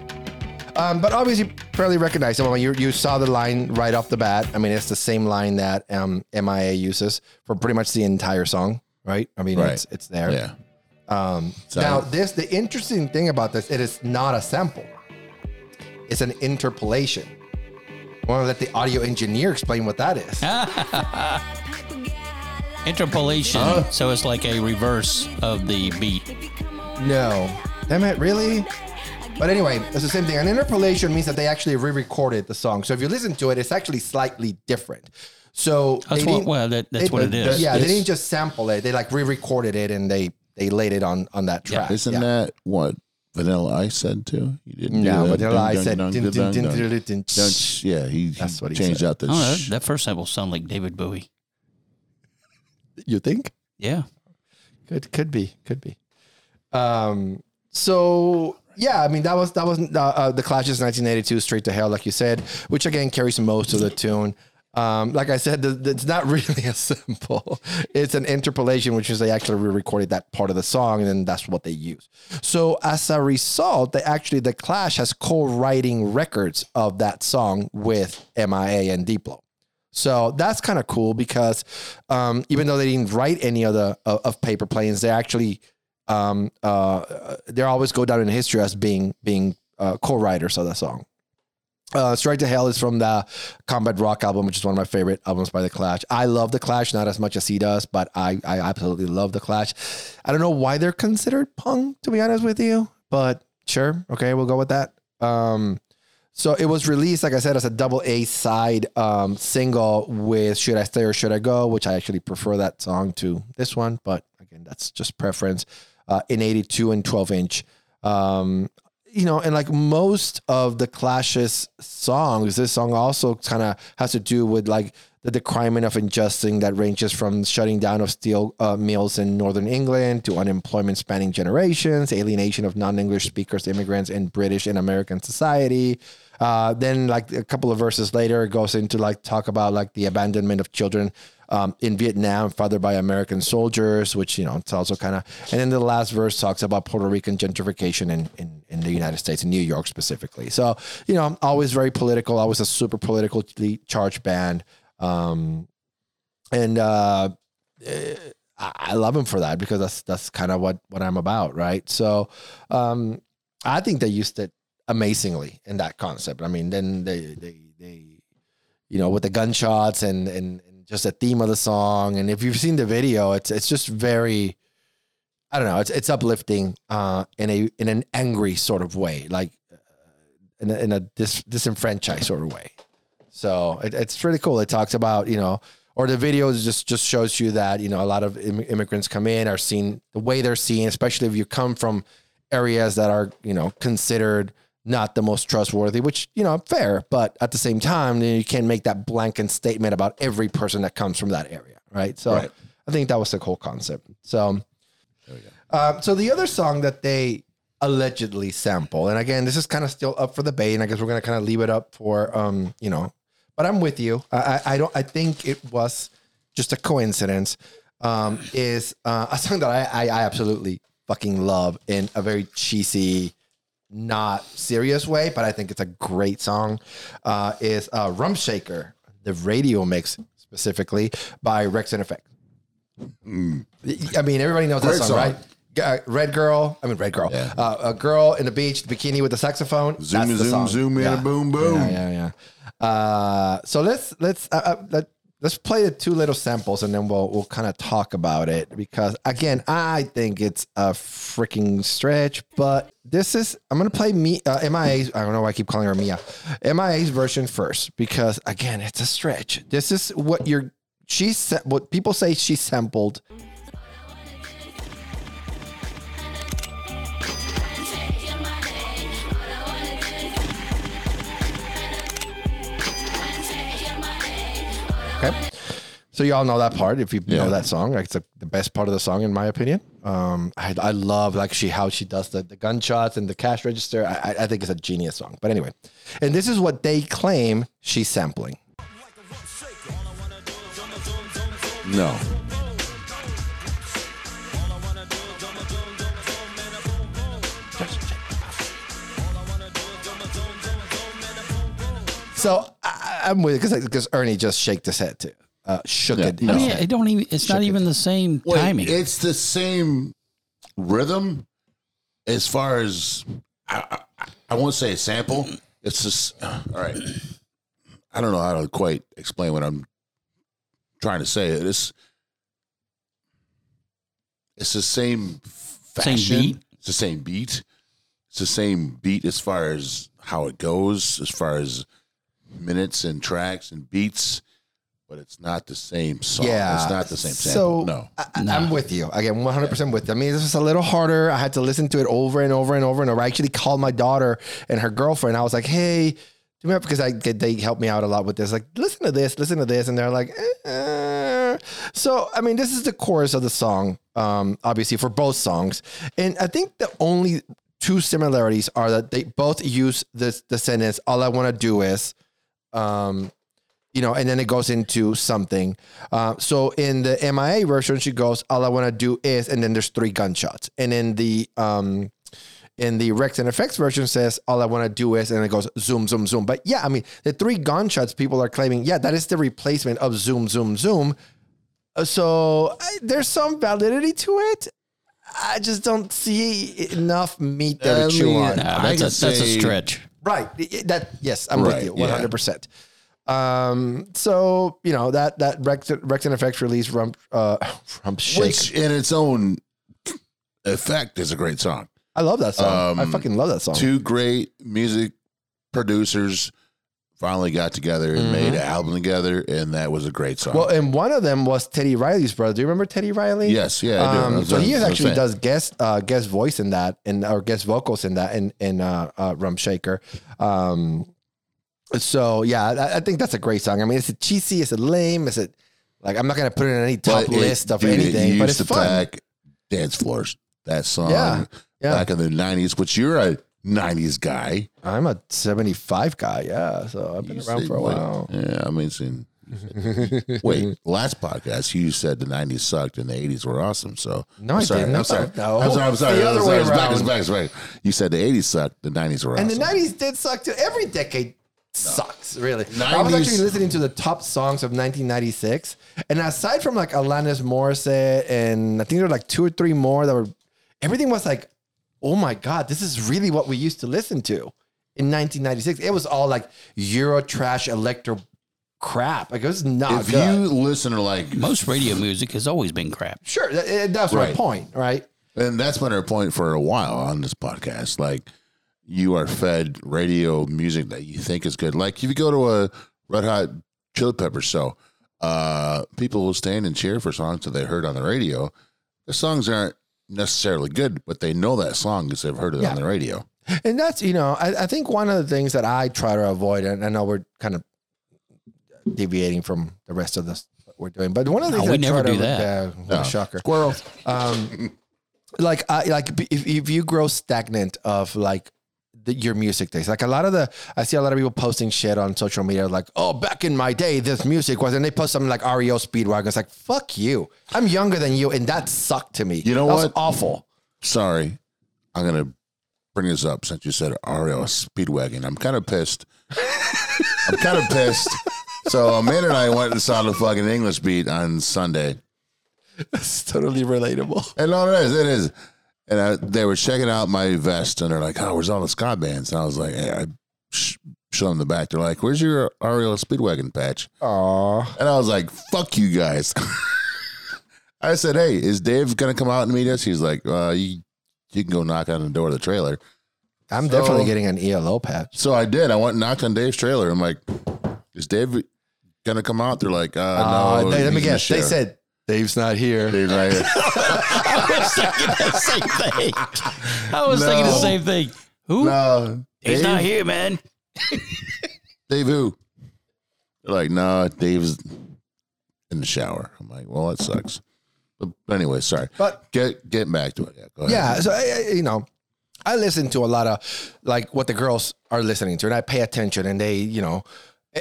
Um, but obviously, fairly recognizable. I mean, you you saw the line right off the bat. I mean, it's the same line that um, MIA uses for pretty much the entire song, right? I mean, Right. it's it's there. yeah, Um, So- now, this the interesting thing about this, it is not a sample. It's an interpolation. I want to let the audio engineer explain what that is. Interpolation. So it's like a reverse of the beat. No. Damn it, really? But anyway, it's the same thing. An interpolation means that they actually re-recorded the song. So if you listen to it, it's actually slightly different. So That's they what- didn't- well, that- that's they- what it is. Yeah, they didn't just sample it; they like re-recorded it and they they laid it on on that track. isn't yeah. that what Vanilla Ice said too? He didn't. do No, that. Vanilla Ice said, dun, dun, dun, dun, dun. Don't- Yeah, he, That's what he changed said. out the. Oh, that, sh- that first sample sounded like David Bowie. You think? Yeah. Could could be, could be. Um. So yeah, I mean that was that was uh, uh, the Clash's 1982 "Straight to Hell," like you said, which again carries most of the tune. Um, like I said, the- it's not really a sample. It's an interpolation, which is they actually re-recorded that part of the song, and then that's what they use. So as a result, they actually the Clash has co-writing records of that song with MIA and Diplo. So that's kind of cool because um, even though they didn't write any of the of, of paper planes, they actually um, uh, they always go down in history as being being uh, co-writers of the song. Uh, Straight to Hell is from the Combat Rock album, which is one of my favorite albums by the Clash. I love the Clash, not as much as he does, but I I absolutely love the Clash. I don't know why they're considered punk, to be honest with you, but sure, okay, we'll go with that. Um, so it was released, like I said, as a double A side um, single with "Should I Stay or Should I Go," which I actually prefer that song to this one, but again, that's just preference. Uh, in 82 and 12 inch, um, you know, and like most of the Clash's songs, this song also kind of has to do with like the decrement of injustice that ranges from shutting down of steel uh, mills in northern England to unemployment spanning generations, alienation of non-English speakers, immigrants in British and American society. Uh, then, like a couple of verses later, it goes into like talk about like the abandonment of children um, in Vietnam, fathered by American soldiers, which you know it's also kind of. And then the last verse talks about Puerto Rican gentrification in, in in the United States, in New York specifically. So you know, always very political, always a super politically charged band. Um, and uh, eh, I I love him for that because that's that's kind of what what I'm about, right? So, um, I think they used it amazingly in that concept. I mean, then they they they, you know, with the gunshots and and, and just the theme of the song, and if you've seen the video, it's it's just very. I don't know. It's it's uplifting uh, in a in an angry sort of way, like uh, in a, in a dis, disenfranchised sort of way. So it, it's really cool. It talks about you know, or the video just just shows you that you know a lot of Im- immigrants come in are seen the way they're seen, especially if you come from areas that are you know considered not the most trustworthy, which you know fair, but at the same time you can't make that blanket statement about every person that comes from that area, right? So Right. I think that was the whole concept. So. Um, so the other song that they allegedly sample, and again, this is kind of still up for debate, and I guess we're gonna kind of leave it up for um, you know, but I'm with you. I, I, I don't. I think it was just a coincidence. Um, is uh, a song that I, I I absolutely fucking love in a very cheesy, not serious way, but I think it's a great song. Uh, is uh, Rump Shaker, the radio mix specifically by Wreckx-n-Effect. I mean, everybody knows that song, song. right? uh, red girl. I mean, red girl. Yeah. Uh, a girl in the beach, bikini with the saxophone. Zoom, That's the zoom, song. zoom in Yeah. a boom, boom. Yeah, yeah, yeah. Uh, so let's let's uh, uh, let, let's play the two little samples and then we'll we'll kind of talk about it because again, I think it's a freaking stretch. But this is I'm gonna play me uh, MIA's. I don't know why I keep calling her Mia. MIA's version first because again, it's a stretch. This is what you're. She what people say she sampled. So y'all know that part if you Yeah. know that song. Like it's the the best part of the song in my opinion. Um, I, I love like she how she does the, the gunshots and the cash register. I, I- I think it's a genius song. But anyway, and this is what they claim she's sampling. No. So I, I'm with it because because Ernie just shaked his head too. Uh, shook Yeah, it. no. I mean, it don't even. It's not even the same Wait, timing. It's the same rhythm as far as I, I, I won't say a sample. It's just all right. I don't know how to quite explain what I'm trying to say. It's it's the same Same fashion. beat? It's the same beat. It's the same beat as far as how it goes, as far as minutes and tracks and beats. But it's not the same song. Yeah, it's not the same So no. I, I- I'm with you again, 100 percent with you. I mean, this was a little harder. I had to listen to it over and over and over and over. I actually called my daughter and her girlfriend. I was like, "Hey, do me because I they helped me out a lot with this. Like, listen to this, listen to this," and they're like, eh, eh. "So, I mean, this is the chorus of the song, um, obviously for both songs, and I think the only two similarities are that they both use this the sentence. All I want to do is." Um, you know, and then it goes into something. Uh, so in the MIA version, she goes, "All I want to do is," and then there's three gunshots. And in the um, in the Wreckx-n-Effect's version, says, "All I want to do is," and it goes zoom, zoom, zoom. But yeah, I mean, the three gunshots people are claiming, yeah, that is the replacement of zoom, zoom, zoom. Uh, So I, there's some validity to it. I just don't see enough meat there I to chew on. Nah, that's, a, can that's a stretch. Right. I- I- That yes, I'm with Right, you yeah. 100. percent Um. So you know that that Rex, Wreckx-n-Effect's release rump uh rump shake. Which, in its own effect, is a great song. I love that song. I um, fucking love that song. Two great music producers finally got together and made an album together, and that was a great song. Mm-hmm. well, and one of them was Teddy Riley's brother. Do you remember Teddy Riley? yes, yeah, I do. Um, so he actually does guest uh, guest voice in that, and or guest vocals in that, in in uh, uh, Rump Shaker. Um, so yeah, I, I think that's a great song. I mean, it's a cheesy, it's a lame, it's a like I'm not gonna put it in any top it- list of dude, it anything, but used it's to fun. pack dance floors. That song Yeah, yeah. back in the '90s, which you're a '90s guy. I'm a 75 guy, yeah. So I've been You around for a wait, while. Yeah, I mean, seen, wait, last podcast you said the '90s sucked and the '80s were awesome. So No, I'm I sorry. didn't. I'm sorry. No. I'm sorry. I'm sorry. The other sorry. way It's back, around. back, it's back. You said the '80s sucked. The '90s were awesome. And awesome. the 90s did suck too. Every decade sucks, really. I was actually listening to the top songs of 1996. And aside from like Alanis Morissette, and I think there were like two or three more that were, everything was like, oh my God, this is really what we used to listen to in 1996. It was all like Euro trash electro crap. Like it was not if good. you listen to like Most radio music has always been crap. sure, that, that's my point, right? And that's been our point for a while on this podcast. Like, you are fed radio music that you think is good. Like, if you go to a Red Hot Chili Pepper show, uh, people will stand and cheer for songs that they heard on the radio. The songs aren't necessarily good, but they know that song because they've heard it Yeah. on the radio. And that's, you know, I, I think one of the things that I try to avoid, and I know we're kind of deviating from the rest of this what we're doing, but one of the No, things we I try never to, do that. Yeah, No. shocker. Squirrel. Um, like, I, like if, if you grow stagnant of like the, your music taste, like a lot of the, I see a lot of people posting shit on social media, like, oh, back in my day, this music was, and they post something like REO Speedwagon. It's like, fuck you. I'm younger than you, and that sucked to me. You know that was what? awful. Sorry. I'm going to bring this up since you said REO Speedwagon. I'm kind of pissed. I'm kind of pissed. So Amanda and I went and saw the fucking English beat on Sunday. It's totally relatable. And no, it is. It is. And I, they were checking out my vest, and they're like, "Oh, where's all the ska bands?" And I was like, hey, I sh- show them the back. They're like, "Where's your REO Speedwagon patch?" Aw. And I was like, "Fuck you guys." I said, "Hey, is Dave gonna come out and meet us?" He's like, uh, you, "You can go knock on the door of the trailer." I'm So- definitely getting an ELO patch. So I did. I went and knocked on Dave's trailer. I'm like, "Is Dave gonna come out?" They're like, uh, Uh, "No." they- let me he's in the guess. They said Dave's not here. Dave's not here. I was thinking the same thing. I was thinking the same thing. Who? no, He's Dave, not here, man. Dave who? They're like, no, Dave's in the shower. I'm like, well, that sucks. But anyway, sorry. But Get get back to it. Yeah, go ahead. yeah, so I, I- you know, I listen to a lot of like what the girls are listening to, and I pay attention, and they, you know, a-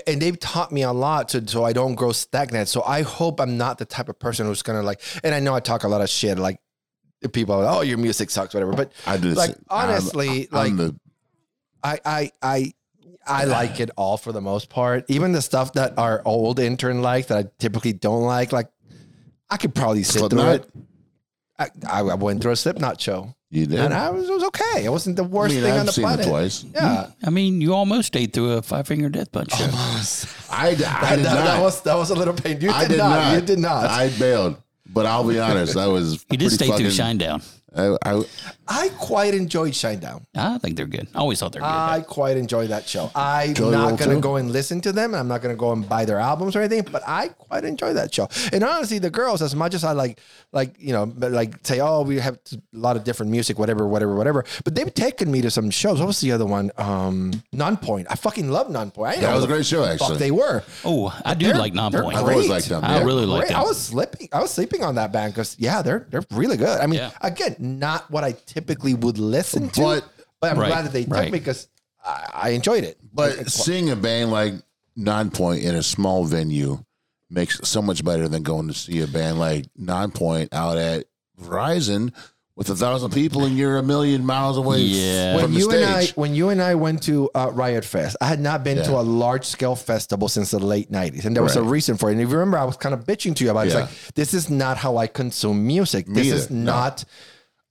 and they've taught me a lot to so I don't grow stagnant. So I hope I'm not the type of person who's gonna like. And I know I talk a lot of shit, like people, are, oh, your music sucks, whatever. But I do. like same. I'm- honestly, I'm, like the I, I, I. I like it all for the most part. Even the stuff that our old intern like that I typically don't like, like I could probably sit through it. I, I I went through a Slipknot show. You did. And I was, it was okay. It wasn't the I worst mean, thing I've on the seen planet. it twice. Yeah. Mm-hmm. I mean, you almost ate through a Five Finger Death Punch show. I, d- I That, did that- not. that was that was a little pain. You I did, did not. not. You did not. I, I bailed. But I'll be honest, that was. He did stay fucking, through Shinedown. I, I, quite enjoyed Shinedown. I think they're good. I always thought they're good. I quite enjoyed that show. I'm Joey not Roll going to too? go and listen to them. I'm not going to go and buy their albums or anything, but I quite enjoy that show. And honestly, the girls, as much as I like, like, you know, but like say, oh, we have a lot of different music, whatever, whatever, whatever. But they've taken me to some shows. What was the other one? Um, Nonpoint. I fucking love Nonpoint. I didn't That know was a the great show, fuck actually. they were. oh, I do They're- like they're Nonpoint. I've always great. liked them, I yeah. really like Great. them. I was sleeping. I was sleeping on that band because yeah, they're they're really good. I mean, Yeah. again, not what I typically would listen to, But- but, I'm Right, glad that they took me because I, I enjoyed it. but seeing a band like Nonpoint in a small venue makes so much better than going to see a band like Nonpoint out at Verizon with a thousand people and you're a million miles away Yeah. from when the you and I when you and I went to uh, Riot Fest, I had not been to a large scale festival since the late '90s, and there was a reason for it. And if you remember, I was kind of bitching to you about. it. It's like this is not how I consume music. This Me is not. No.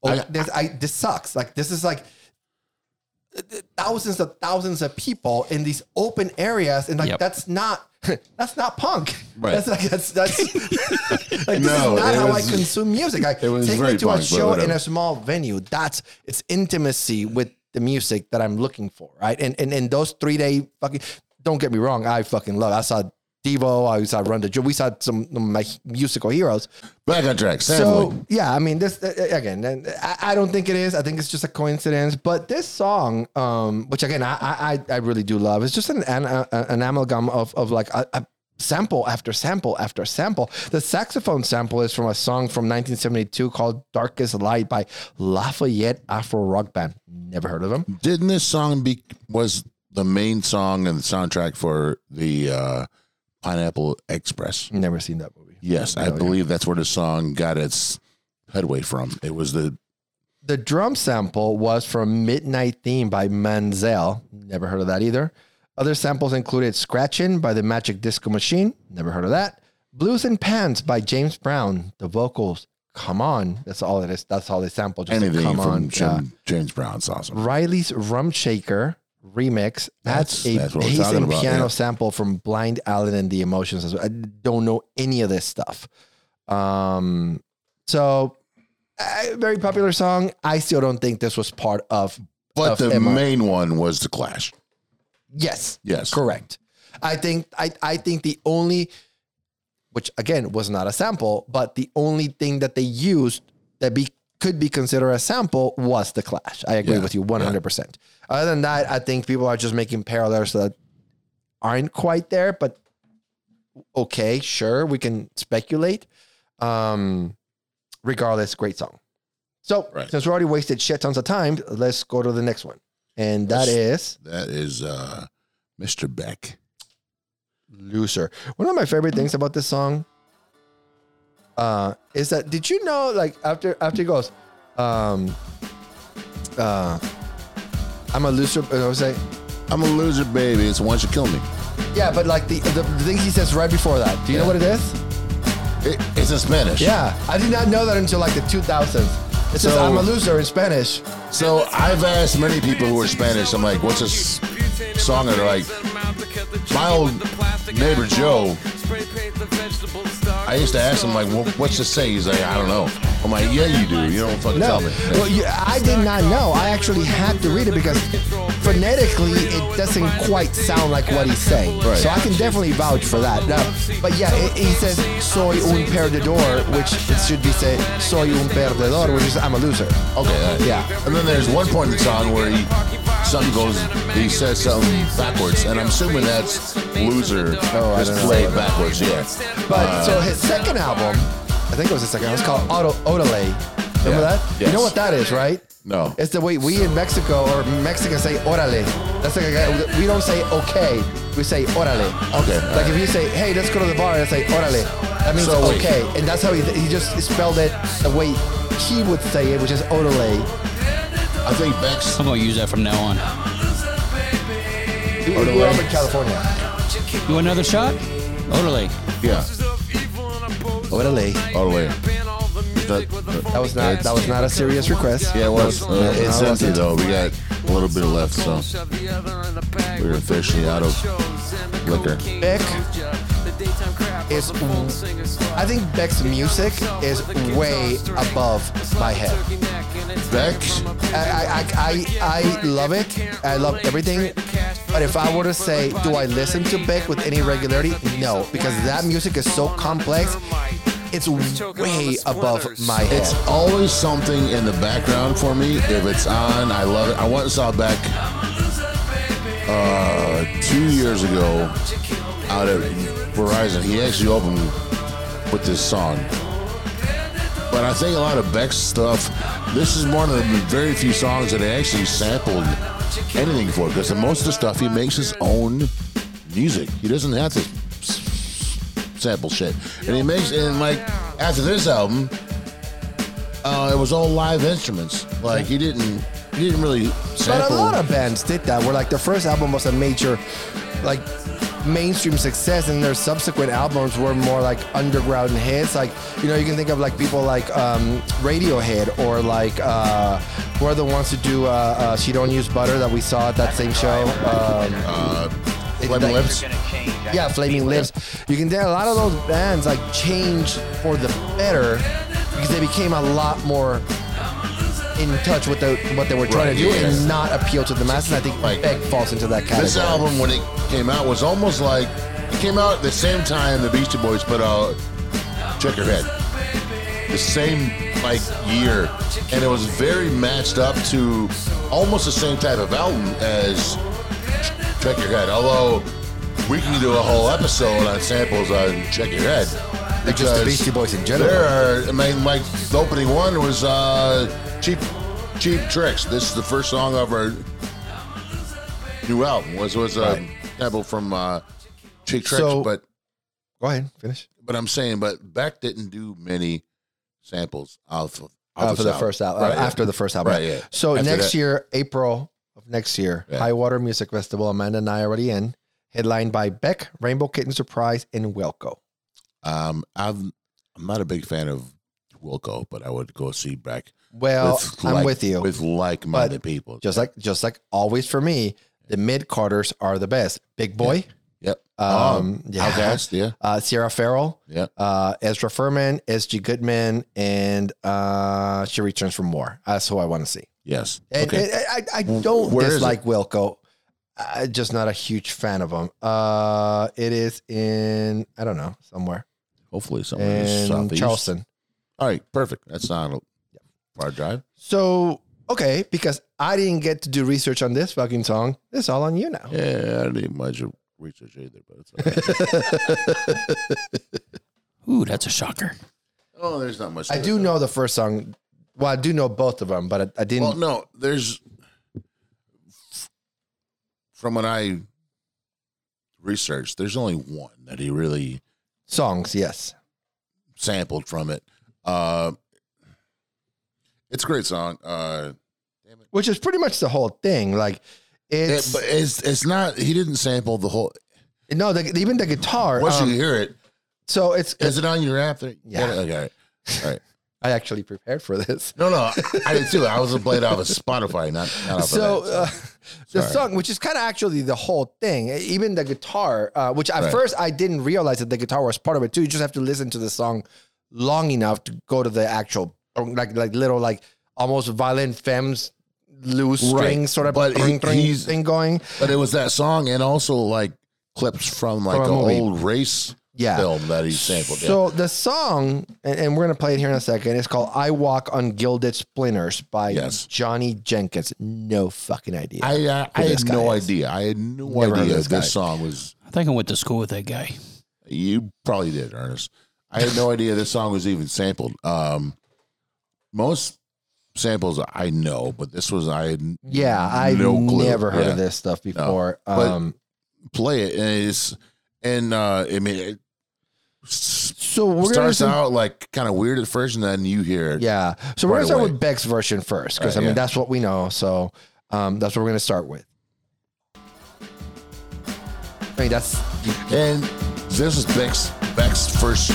Not. Oh, I- this, I, this sucks. Like this is like thousands of thousands of people in these open areas, and like Yep. that's not that's not punk. Right. That's like that's that's like this No, is not how was- I consume music. Like take me to a punk, but show in a small venue. That's it's intimacy with the music that I'm looking for, right? And and and those three day fucking. Don't get me wrong, I fucking love. It. I saw Devo. I saw Run the Jewel. We saw some of my musical heroes. Back on track. So yeah, I mean this uh, again. and I, I don't think it is. I think it's just a coincidence. But this song, um, which again I I, I really do love, is just an an, an amalgam of of like a, a sample after sample after sample. The saxophone sample is from a song from 1972 called "Darkest Light" by Lafayette Afro Rock Band. Never heard of them. Didn't this song be was the main song and the soundtrack for the uh, Pineapple Express? Never seen that movie. Yes, I believe that's where the song got its headway from. It was the The drum sample was from Midnight Theme by Manzel. Never heard of that either. Other samples included Scratchin' by the Magic Disco Machine. Never heard of that. Blues and Pants by James Brown. The vocals, come on. That's all it is. That's all they sample. Just anything come from on. Jim- Yeah. James Brown's awesome. Riley's Rump Shaker remix. That's, That's- a that's what we're bass talking and about, piano yeah. sample from Blind Alley and the Emotions. as well. I don't know any of this stuff. Um, so uh, very popular song. I still don't think this was part of. But of the Emma. main one was the Clash. Yes. Yes. Correct. I think I, I think the only which again was not a sample, but the only thing that they used that be could be considered a sample was the clash. I agree Yeah, with you 100%. Other than that, I think people are just making parallels that aren't quite there, but okay, sure, we can speculate. Um regardless, great song. So, Right. since we already wasted shit tons of time, let's go to the next one. And that is That is uh, Mr. Beck. loser. One of my favorite things about this song uh, is that did you know like after after it goes, um, uh, I'm a loser. I was like, I'm a loser, baby. It's once you kill me. yeah, but like the, the the thing he says right before that. Do you know what it is? It, it's in Spanish. Yeah, I did not know that until like the 2000s. It says I'm a loser in Spanish. So I've asked many people who are Spanish. I'm like, "What's this song?" And they're like, "My old neighbor Joe." I used to ask him like, "Wha- "What's this say?" He's like, "I don't know." I'm like, "Yeah, you do. You don't fucking No, tell me." well, I did not know. I actually had to read it because phonetically it doesn't quite sound like what he's saying. Right. So I can definitely vouch for that. No, but yeah, it, he says "soy un perdedor," which it should be say "soy un perdedor," which is "I'm a loser." Okay. right. Yeah. And then there's one point in the song where he something goes, he says something backwards, and I'm assuming that's loser. Oh, just don't know. played backwards. Yeah. But uh, so his second album, I think it was his second. It was called Auto. Remember Yeah. that? You Yes. know what that is, right? No. It's the way we in Mexico or Mexicans say orale. That's like a, we don't say okay, we say orale. Okay. Like if you say, hey, let's go to the bar and say orale, that means So wait. okay. And that's how he, he just spelled it the way he would say it, which is orale. I think Beck's. I'm gonna use that from now on. He grew up in California. You want another shot? Orderly. Yeah. Orale. All the way. That, That was not that was not a serious request. Yeah, it was. Uh, no, it's it empty though. We got a little bit left, so we're officially out of liquor. Beck is, I think Beck's music is way above my head. Beck, I, I, I I love it. I love everything. But if I were to say, do I listen to Beck with any regularity? No, because that music is so complex. It's way above my head. it's always something in the background for me. If it's on, I love it. I went and saw Beck uh, two years ago out at Verizon. He actually opened with this song. But I think a lot of Beck's stuff, this is one of the very few songs that I actually sampled anything for because most of the stuff he makes his own music. He doesn't have to sample shit. And he makes, and like after this album, uh, it was all live instruments. Like he didn't, he didn't really But a lot of bands did that, where like their first album was a major, like mainstream success, and their subsequent albums were more like underground hits. Like you know, you can think of like people like um, Radiohead or like uh, who are the ones who do uh, uh, "She Don't Use Butter" that we saw at that same show. Um, uh, Flaming like- Lips. yeah, Flaming Lips. You can tell a lot of those bands like changed for the better because they became a lot more in touch with the, what they were trying Right, to do yes. and not appeal to the masses. I think Like, Beck falls into that category. This album, when it came out, was almost like it came out at the same time the Beastie Boys put out "Check Your Head." The same like year, and it was very matched up to almost the same type of album as "Check Your Head." Although we can do a whole episode on samples on "Check Your Head." They're just the Beastie Boys in general. There are, I mean, like the opening one was uh, "Cheap Cheap Tricks." This is the first song of our new album. Was was a Right. sample from uh, Cheap Tricks, So- but Go ahead, finish. but I'm saying, but Beck didn't do many samples off of Uh, off for this the first album, Right, yeah. after the first album. Right, yeah. So After next that. year, April of next year, Yeah. High Water Music Festival. Amanda and I are already in, headlined by Beck, Rainbow Kitten Surprise, and Wilco. Um, I'm I'm not a big fan of Wilco, but I would go see Beck. Well, I'm like- with you. with like-minded people. just like just like always for me, the mid Carters are the best. Big Boi, yep. um, yeah. OutKast, yeah, uh, Sierra Farrell, yeah. uh, Ezra Furman, S.G. Goodman, and uh, She Returns From War. That's who I want to see. Yes. And, okay. and I, I don't Where is dislike Wilco. I'm just not a huge fan of him. Uh, it is in I don't know somewhere Hopefully somewhere in in southeast. Charleston. All right, perfect. That's not a far drive. So okay, because I didn't get to do research on this fucking song, it's all on you now. Yeah, I didn't much of research either, but it's okay. Ooh, that's a shocker. oh, there's not much. I do know the first song. Well, I do know both of them, but I, I didn't. Well, no, there's from what I researched, there's only one that he really songs, yes. sampled from it. Uh, it's a great song. Uh, Which is pretty much the whole thing. Like it, it's but it's it's not. He didn't sample the whole. no, the, even the guitar. Once um, you hear it, so it's is it on your app? There? Yeah. Okay. All right. I actually prepared for this. No, no, I did too. I was playing off of Spotify, not, not off So of that. uh, the song, which is kind of actually the whole thing, even the guitar, uh, which at Right. first I didn't realize that the guitar was part of it too. You just have to listen to the song long enough to go to the actual like like little like almost violent femmes loose Right. string sort of But he- thing going. But it was that song and also like clips from like From an old race Yeah. film that he sampled. yeah. So the song, and, and we're gonna play it here in a second. It's called "I Walk on Gilded Splinters" by Yes. Johnny Jenkins. No fucking idea. I uh, I had no is. idea. I had no Never idea this this, song was. I think I went to school with that guy. You probably did, Ernest. I had no idea this song was even sampled. Um, most samples I know, but this was I had yeah, I've no never heard Yeah. of this stuff before. But- um, play it, and it's and uh, I mean it s- so we're gonna starts listen- out like kind of weird at first, and then you hear it. Yeah. So we're right gonna start away. with Beck's version first, because Right, I mean yeah. that's what we know. So um, that's what we're gonna start with. I mean that's and this is Beck's Beck's first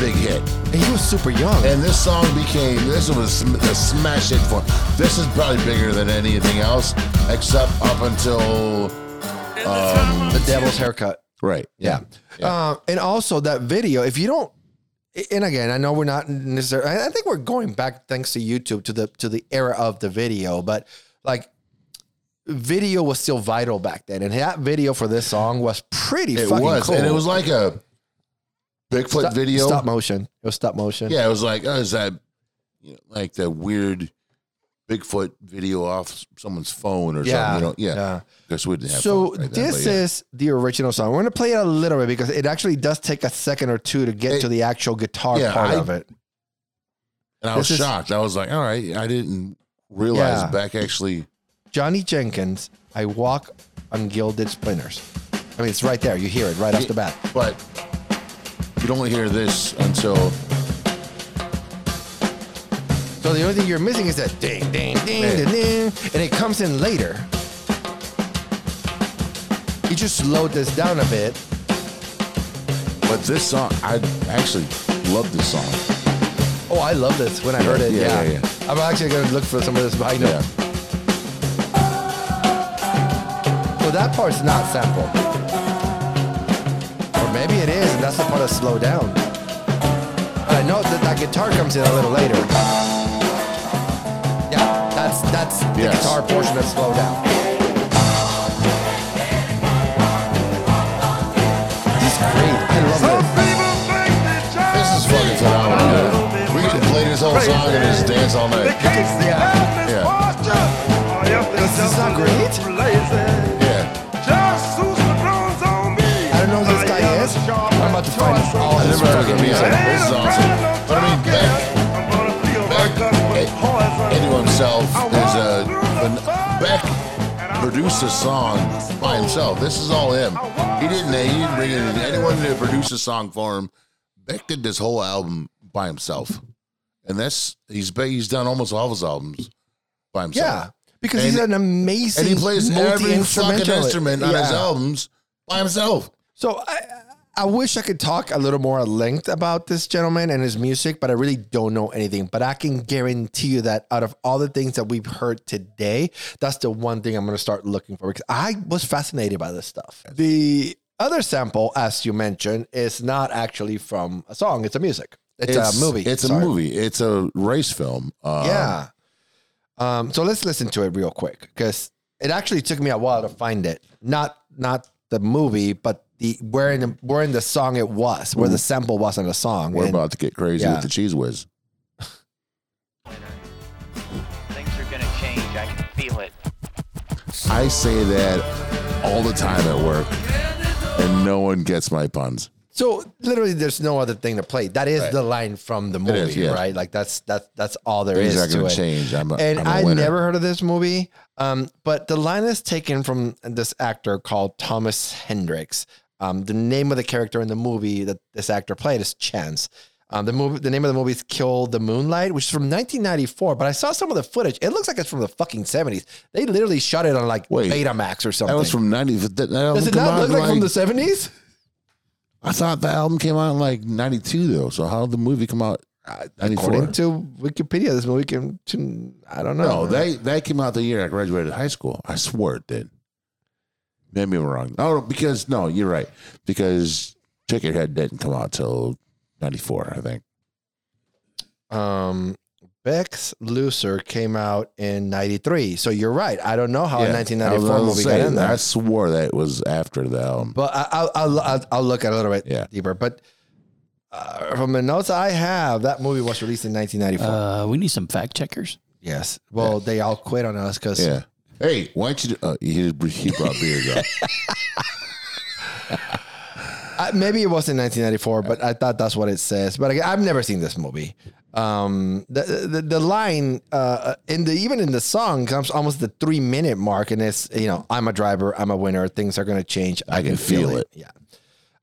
big hit. he was super young. And this song became this was a smash hit for. This is probably bigger than anything else, except up until the Devil's Haircut. Right. Yeah. Uh, and also that video, if you don't, and again, I know we're not necessarily. I think we're going back thanks to YouTube to the to the era of the video, but like video was still vital back then, and that video for this song was pretty It was, cool. and it was like a Bigfoot Stop- video. stop motion. It was stop motion. Yeah, it was like, oh, is that you know, like the weird Bigfoot video off someone's phone or Yeah, something? You know, yeah. yeah. Because we didn't have So right then, this yeah. is the original song. We're gonna play it a little bit because it actually does take a second or two to get It- to the actual guitar yeah, part I- of it. and I was this is- shocked. I was like, all right, I didn't realize Yeah. Beck actually. Johnny Jenkins, I walk on gilded splinters. I mean, it's right there. You hear it right off the bat. But you don't hear this until So the only thing you're missing is that ding, ding, ding, Yeah. ding, ding, and it comes in later. You just slowed this down a bit. But this song, I actually love this song. Oh, I love this when I heard it. Yeah, Yeah, yeah, I'm actually gonna look for some of this behind Yeah. it. So that part's not sampled. Or maybe it is, and that's the part that's slowed down. But I know that that guitar comes in a little later. Yeah, that's that's the Yes. guitar portion that's slowed down. This is great. I love this. This is fucking phenomenal. We can play this whole song and just dance all night. Yeah. Yeah. This is not great. Yeah. I don't know who this guy is. I'm about to find all his fucking music. music. This is awesome. Beck produced a song by himself. This is all him. He didn't. He didn't bring in anyone to produce a song for him. Beck did this whole album by himself, and that's he's he's done almost all of his albums by himself. Yeah, because And- he's an amazing and he plays every fucking instrument on his albums by himself. So I, I wish I could talk a little more at length about this gentleman and his music, but I really don't know anything. But I can guarantee you that out of all the things that we've heard today, that's the one thing I'm going to start looking for because I was fascinated by this stuff. The other sample, as you mentioned, is not actually from a song; it's a music. It's, a movie. It's a movie. It's a race film. Uh, Yeah. Um, so let's listen to it real quick because it actually took me a while to find it. Not not the movie, but the where in the where in the song it was, where the mm. sample wasn't a song. We're And- about to get crazy Yeah. with the cheese whiz. Things are gonna change. I can feel it. I say that all the time at work, and no one gets my puns. So literally, there's no other thing to play. That is Right. the line from the movie, is, yeah. right? Like that's that's that's all there Things is are to it. change. I'm a, and I never heard of this movie. Um, but the line is taken from this actor called Thomas Hendricks. Um, the name of the character in the movie that this actor played is Chance. Um, the movie, the name of the movie is Kill the Moonlight, which is from 1994. But I saw some of the footage. It looks like it's from the fucking 70s. They literally shot it on like Wait, Betamax or something. That was from 90. That, that Does it not look in, like, from the 70s? I thought the album came out in like 92, though. So how did the movie come out According to Wikipedia, this movie came to I don't know. No, they that came out the year I graduated high school. I swore it did. Maybe I'm wrong. Oh, because no, you're right. Because Chickenhead didn't come out till '94, I think. um Beck's Loser came out in 93. So you're right. I don't know how a 1994 I was- I was movie got in there. I swore that it was after the album. But I, I'll, I'll, I'll, I'll look at it a little bit Yeah. deeper. But uh, from the notes I have, that movie was released in 1994. Uh, we need some fact checkers. yes. Well, they all quit on us because Yeah. Hey, why don't you? Uh, he, he brought beers up. maybe it was in 1994, but I thought that's what it says. But again, I've never seen this movie. Um, the, the the line uh, in the even in the song comes almost the three minute mark, and it's you know I'm a driver, I'm a winner, things are gonna change. I, can, feel, it. Yeah.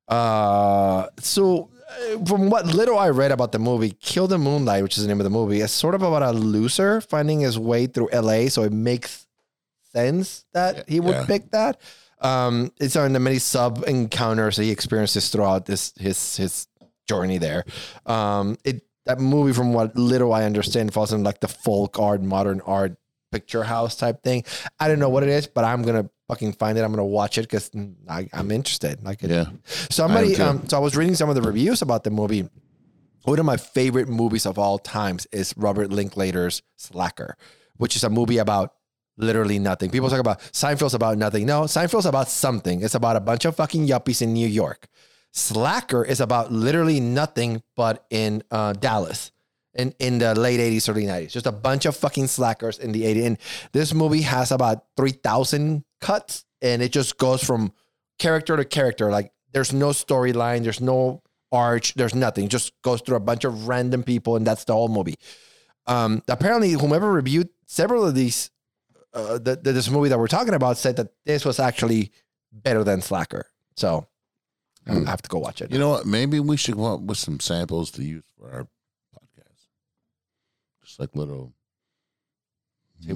Uh, so uh, from what little I read about the movie, Kill the Moonlight, which is the name of the movie, is sort of about a loser finding his way through LA. So it makes sense that he would Yeah. pick that. Um, it's on the many sub encounters that he experiences throughout this his his journey there. Um, it that movie, from what little I understand, falls in like the folk art, modern art, picture house type thing. I don't know what it is, but I'm gonna fucking find it. I'm gonna watch it because I'm interested. Like, Yeah. Somebody, I um, so I was reading some of the reviews about the movie. One of my favorite movies of all times is Robert Linklater's Slacker, which is a movie about literally nothing. People talk about Seinfeld's about nothing. No, Seinfeld's about something. It's about a bunch of fucking yuppies in New York. Slacker is about literally nothing but in uh, Dallas in, in the late 80s, early 90s. Just a bunch of fucking slackers in the 80s. And this movie has about 3,000 cuts and it just goes from character to character. Like there's no storyline, there's no arch, there's nothing. It just goes through a bunch of random people and that's the whole movie. Um, apparently, whomever reviewed several of these, uh, the, the, this movie that we're talking about said that this was actually better than Slacker. So Hmm. I have to go watch it. You know what? Maybe we should come up with some samples to use for our podcast. Just like little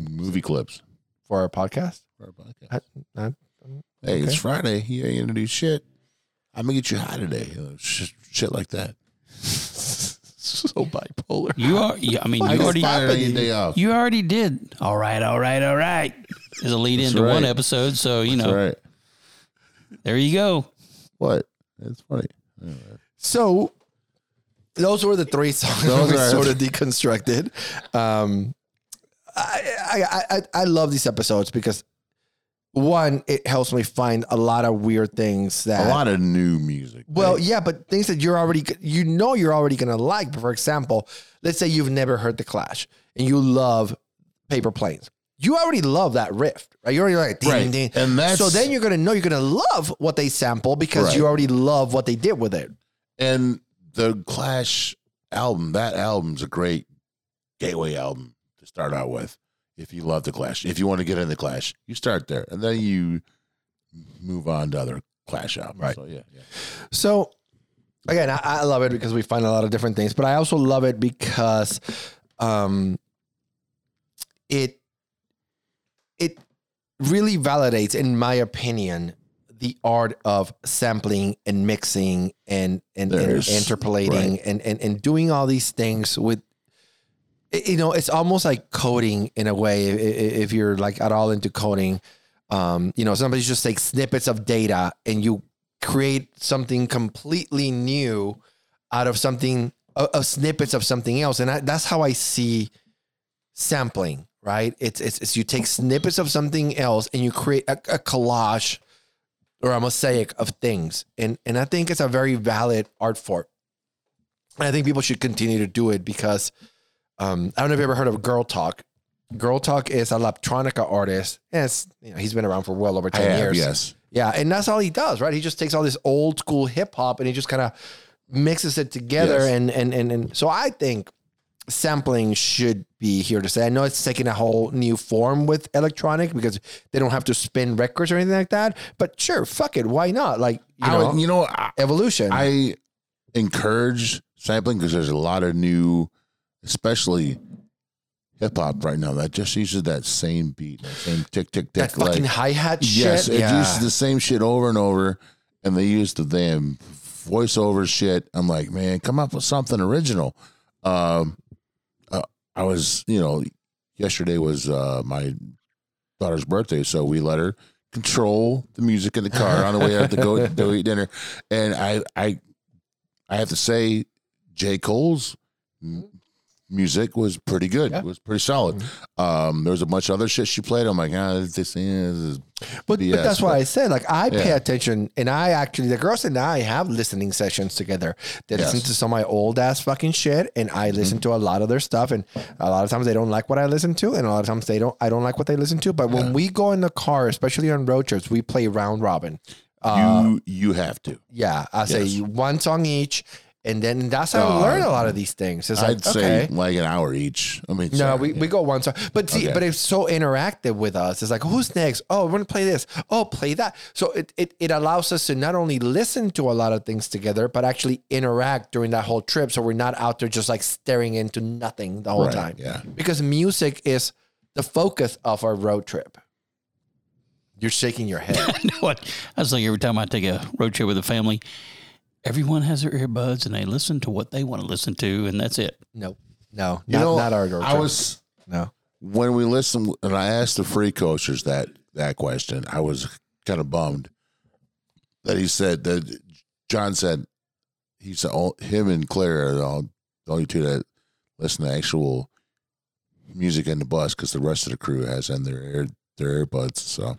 movie clips for our podcast. for our podcast. I, I, um, Hey, it's. Friday. You ain't gonna do shit. I'm gonna get you high today. You know, sh- shit like that. so bipolar. You are. Yeah, I mean, you can already. find it your day off. You already did. All right, all right, all right. Is a lead That's into one episode, so you That's know. right. There you go. What? It's funny. So those were the three songs Those we are- sort of deconstructed. Um, I, I, I, I love these episodes because one, it helps me find a lot of weird things that A lot of new music. Well, Like, yeah, but things that you're already, you know, you're already gonna like. For example, let's say you've never heard the Clash and you love Paper Planes. You already love that riff, right? You're already like, ding, Right. ding. And that's- so then you're gonna know you're gonna love what they sample because you already love what they did with it. and the Clash album, that album's a great gateway album to start out with. If you love the Clash, if you want to get in the Clash, you start there, and then you move on to other Clash albums. Right. So yeah, yeah. So again, I, I love it because we find a lot of different things, but I also love it because um, it it really validates, in my opinion, the art of sampling and mixing and and, and interpolating right. and, and and doing all these things with you know it's almost like coding in a way if you're like at all into coding. Um you know somebody just takes snippets of data and you create something completely new out of something of, of snippets of something else. And I, that's how i see sampling right it's, it's it's you take snippets of something else and you create a, a collage or a mosaic of things and and i think it's a very valid art form and i think people should continue to do it because um, I don't know if you ever heard of Girl Talk. Girl Talk is a electronica artist. And it's, you know, he's been around for well over I 10 have, years. yes. Yeah. And that's all he does, right? He just takes all this old school hip hop and he just kind of mixes it together. Yes. And, and, and, and so I think sampling should be here to stay. I know it's taking a whole new form with electronic because they don't have to spin records or anything like that. But sure, fuck it. Why not? Like, you I know, would, you know, I, evolution. I encourage sampling because there's a lot of new, especially hip hop right now that just uses that same beat, that same tick tick tick. that fucking like- hi hat. Yes, it yeah. uses the same shit over and over, and they use the damn voiceover shit. I'm like, man, come up with something original. Um, I was, you know, yesterday was uh, my daughter's birthday, so we let her control the music in the car on the way out to go go eat dinner, and I I I have to say, J. Cole's music was pretty good. Yeah. It was pretty solid. Um, there was a bunch of other shit she played. I'm like, ah, this, this is But, BS, but that's why I said, like, I pay attention, and I actually, the girls and I have listening sessions together. They listen Yes. Mm-hmm. to some of my old ass fucking shit, and I listen to a lot of their stuff. And a lot of times they don't like what I listen to, and a lot of times they don't. I don't like what they listen to. But when we go in the car, especially on road trips, we play round robin. Uh, you you have to. yeah, I say Yes. one song each, and then that's how I learn a lot of these things. It's I'd say okay. like an hour each. I mean, No, sorry, we, yeah. we go one song, but see, Okay. but it's so interactive with us. It's like, who's next? Oh, we're gonna play this. Oh, play that. So it, it it allows us to not only listen to a lot of things together, but actually interact during that whole trip. So we're not out there just like staring into nothing the whole Right, time. yeah. because music is the focus of our road trip. You're shaking your head. You know what? I was like, every time I take a road trip with a family, everyone has their earbuds and they listen to what they want to listen to, and that's it. no, no, You not, know, not our road I trip. was no. when we listened and I asked the free coachers that that question. I was kind of bummed that he said that John said he said all, him and Claire are the all- the only two that listen to actual music in the bus because the rest of the crew has in their ear, their earbuds. So I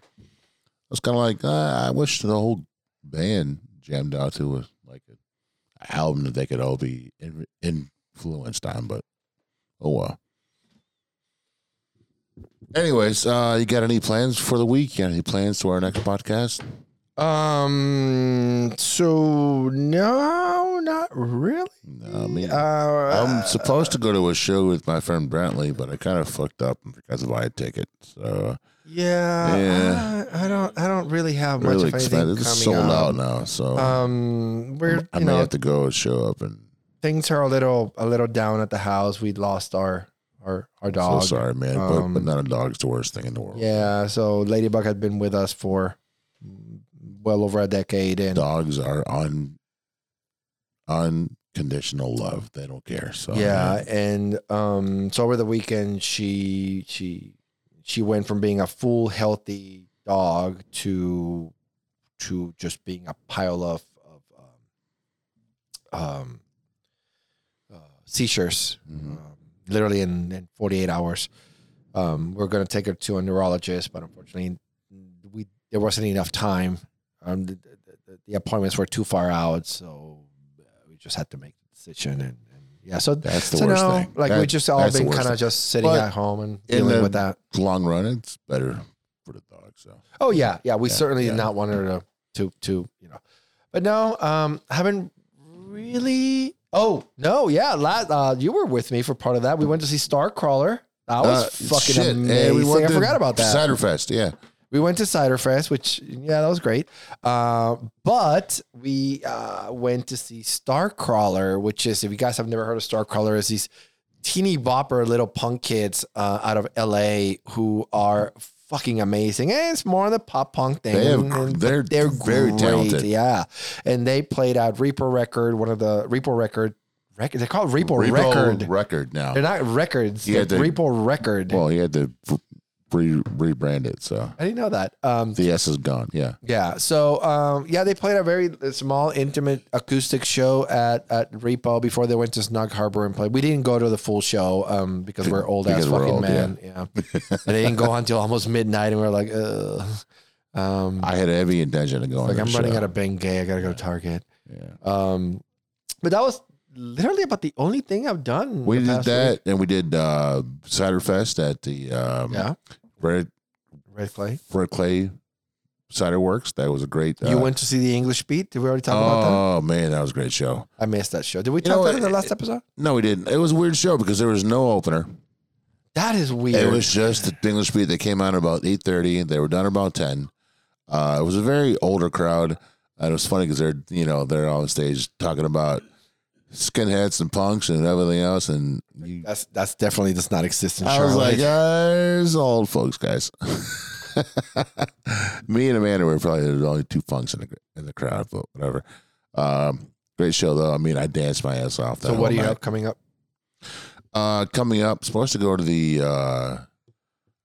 was kind of like, uh, I wish the whole band jammed out to a, like an album that they could all be in, influenced on, but oh well. Anyways, uh, you got any plans for the week? You got any plans to our next podcast? Um. So no, not really. No, I mean, Uh, I'm supposed to go to a show with my friend Brantley, but I kind of fucked up because of a ticket. So Yeah, Yeah. I, I don't. I don't really have much really of anything coming It's sold up. out now. So Um, we're I may know have to go show up and. things are a little a little down at the house. We lost our our our dog. So sorry, man, Um, but, but not a dog's the worst thing in the world. Yeah, so Ladybug had been with us for well over a decade, and Dogs are on unconditional love. They don't care. So yeah, and um, so over the weekend she she she went from being a full healthy dog to to just being a pile of of um, um uh, seizures, Mhm. um, literally in, in 48 hours. Um, we're going to take her to a neurologist, but unfortunately, we there wasn't enough time. Um, the, the, the, appointments were too far out, so uh, we just had to make the decision. And yeah, so That's the so worst no, thing. like we That- just all been kind of just sitting But at home and in dealing with that. long run, it's better for the dog. So Oh yeah, yeah. We Yeah, certainly yeah. did not want her to, to, to, you know. But no, um, haven't really. Oh no, yeah. Last, uh, you were with me for part of that. We went to see Starcrawler. That was Uh, fucking shit, amazing. and we I forgot about that. Ciderfest, yeah. We went to Cider Ciderfest, which yeah, that was great. Uh, but we uh, went to see Starcrawler, which is if you guys have never heard of Starcrawler, is these teeny bopper little punk kids uh, out of LA who are fucking amazing. And it's more on the pop punk thing. They have- they're they're very great, talented. Yeah, and they played at Reaper Record, one of the Reaper Record record. They're called Reaper, Repo Record. record now. They're not records. He They're had Reaper Record. Well, he had to re- rebrand it, so I didn't know that. Um, the S is gone. Yeah, Yeah. So um, yeah, they played a very small, intimate acoustic show at at Repo before they went to Snug Harbor and played. We didn't go to the full show um, because we're old ass Because we're fucking old, men. Yeah. and they didn't go on until almost midnight, and we are like, Ugh. Um, I had every intention of going. like I'm running show. out of Bengay. I gotta go to Target. Yeah. Um, but that was literally about the only thing I've done. We did that, week. and we did uh, Cider Fest at the um, Yeah. Red Red Clay. Red Clay Cider Works. That was a great. You uh, went to see the English Beat. Did we already talk about that? Oh man, that was a great show. I missed that show. Did we You talk about it in the last episode? No, we didn't. It was a weird show because there was no opener. That is weird. It was just the English Beat. They came out about eight thirty. They were done about ten. Uh, it was a very older crowd, and it was funny because they're you know they're on stage talking about skinheads and punks and everything else, and you, That's that's definitely does not exist in I was Charlotte. like, there's old folks, guys. Me and Amanda were probably the only two punks in the in the crowd, but whatever. Um, great show though. I mean, I danced my ass off. That so what do you night. have coming up? Uh, coming up, supposed to go to the uh,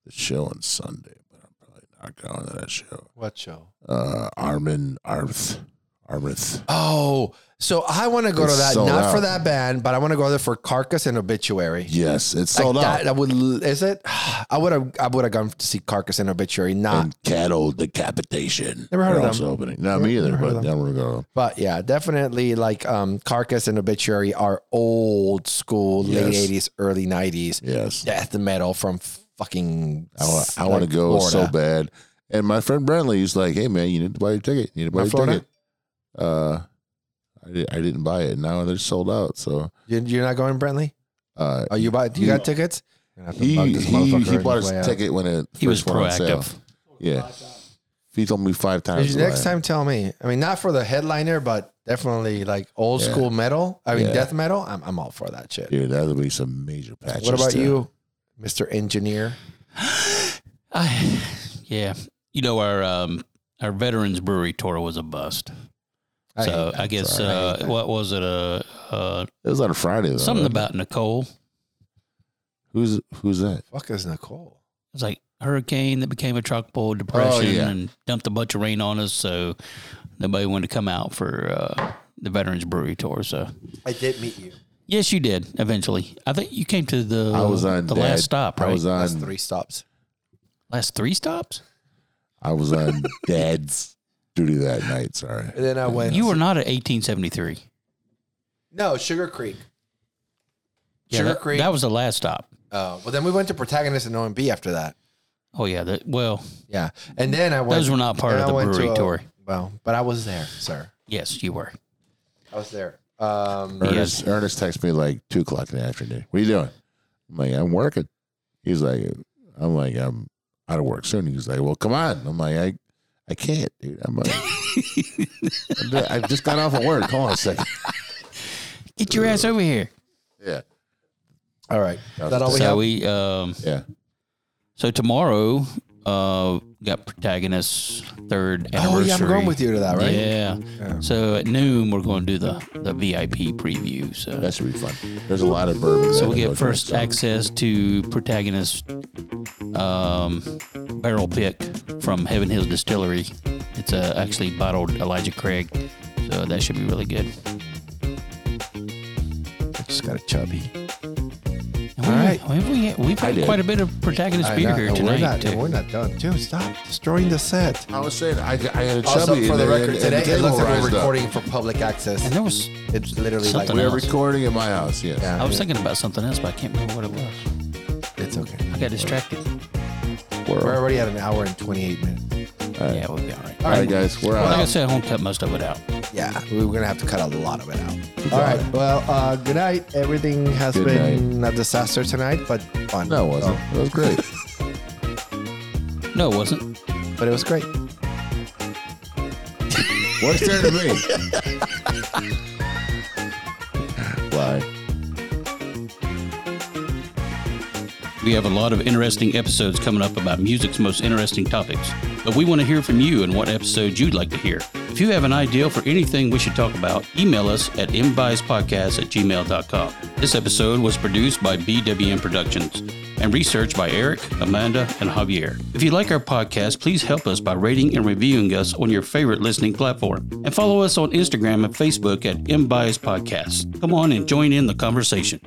the show on Sunday, but I'm probably not going to that show. What show? Uh, Armin Arth Armith. Oh, so I want to go to that, not for that band, but I want to go there for Carcass and Obituary. Yes, it's Like sold that, out. that would is it? I would have I would have gone to see Carcass and Obituary, not and cattle decapitation. Never heard They're of them. opening. Not me either, but I'm gonna go. But yeah, definitely like um Carcass and Obituary are old school, late 80s, early 90s Yes, death metal from fucking I want. I want to like, go so bad. And my friend Brentley was like, "Hey man, you need to buy your ticket. You need to buy Not your Florida? ticket." Uh, I, did, I didn't buy it. Now they're sold out. So You- You're not going, Brentley? uh, Oh, you buy? Do you got tickets? You're gonna have to he he, he bought his his out. ticket when it He was first went proactive. Yeah, he told me five times. Did you to buy next time tell me? I mean, not for the headliner, but definitely like old Yeah. school metal. I mean, Yeah. death metal. I'm, I'm all for that shit. dude, that would be some major patches. what about to- you, Mr. Engineer? I, yeah, you know our um, our veterans brewery tour was a bust. I so. I guess Sorry, I uh, that. what was it? Uh, uh, It was on a Friday though. something wasn't it? about Nicole. who's who's that? fuck is Nicole? It was like hurricane that became a tropical depression Oh, yeah. and dumped a bunch of rain on us. So nobody wanted to come out for uh, the veterans brewery tour. So I did meet you. yes, you did eventually. I think you came to the I was on the Dad- last stop, right? I was on. That's three stops. last three stops. I was on Dad's duty that night. Sorry. And then I went. You were not at 1873. no Sugar Creek. Yeah, Sugar that, Creek. That was the last stop. Oh, well, then we went to Protagonist and OMB after that. Oh yeah. That, well, Yeah, and then I went. those were not part of the went to brewery a- tour. Well, but I was there, sir. Yes, you were. I was there. Um, Ernest, Ernest texted me like two o'clock in the afternoon. What are you doing? I'm like, I'm working. He's like, I'm like, I'm out of work soon. He's like, well, come on. I'm like, I, I can't, dude. I'm like, I'm ju- I just got off of work. Hold on a second. Get your ass over here. Yeah, all right. Is that all we so have? we um yeah. so tomorrow uh got protagonist's third oh anniversary. yeah, I'm going with you to that, right? Yeah. So at noon we're going to do the the VIP preview. So That should be fun. There's a lot of bourbon. so we get first so- access to protagonist um barrel pick from Heaven Hills Distillery. It's uh, actually bottled Elijah Craig. So that should be really good. I just got a chubby. And All we- right. we, we, we've had quite a bit of protagonist I beer know, here and tonight. We're not, and we're not done. Dude, stop destroying the set. I was saying, I, I had a Also, for the record, and today the it looks like we're rised up. recording for public access. And there was It's literally like We're else. recording in my house. Yes. Yeah. I was thinking about something else, but I can't remember what it was. it's okay. I got distracted. We're already at an hour and 28 minutes. Yeah, we'll be all right. All right, guys. We're Like I out. said, I won't cut most of it out. Yeah, we we're gonna have to cut a lot of it out. All right. Well, uh, good night. Everything has Good been a disaster tonight, but fun. No, it wasn't. It was great. No, it wasn't. So- but it was great. What's there to me? Bye. We have a lot of interesting episodes coming up about music's most interesting topics, but we want to hear from you and what episodes you'd like to hear. If you have an idea for anything we should talk about, email us at mbiaspodcast at gmail.com. This episode was produced by BWM Productions and researched by Eric, Amanda, and Javier. If you like our podcast, please help us by rating and reviewing us on your favorite listening platform. And follow us on Instagram and Facebook at MBias Podcast. Come on and join in the conversation.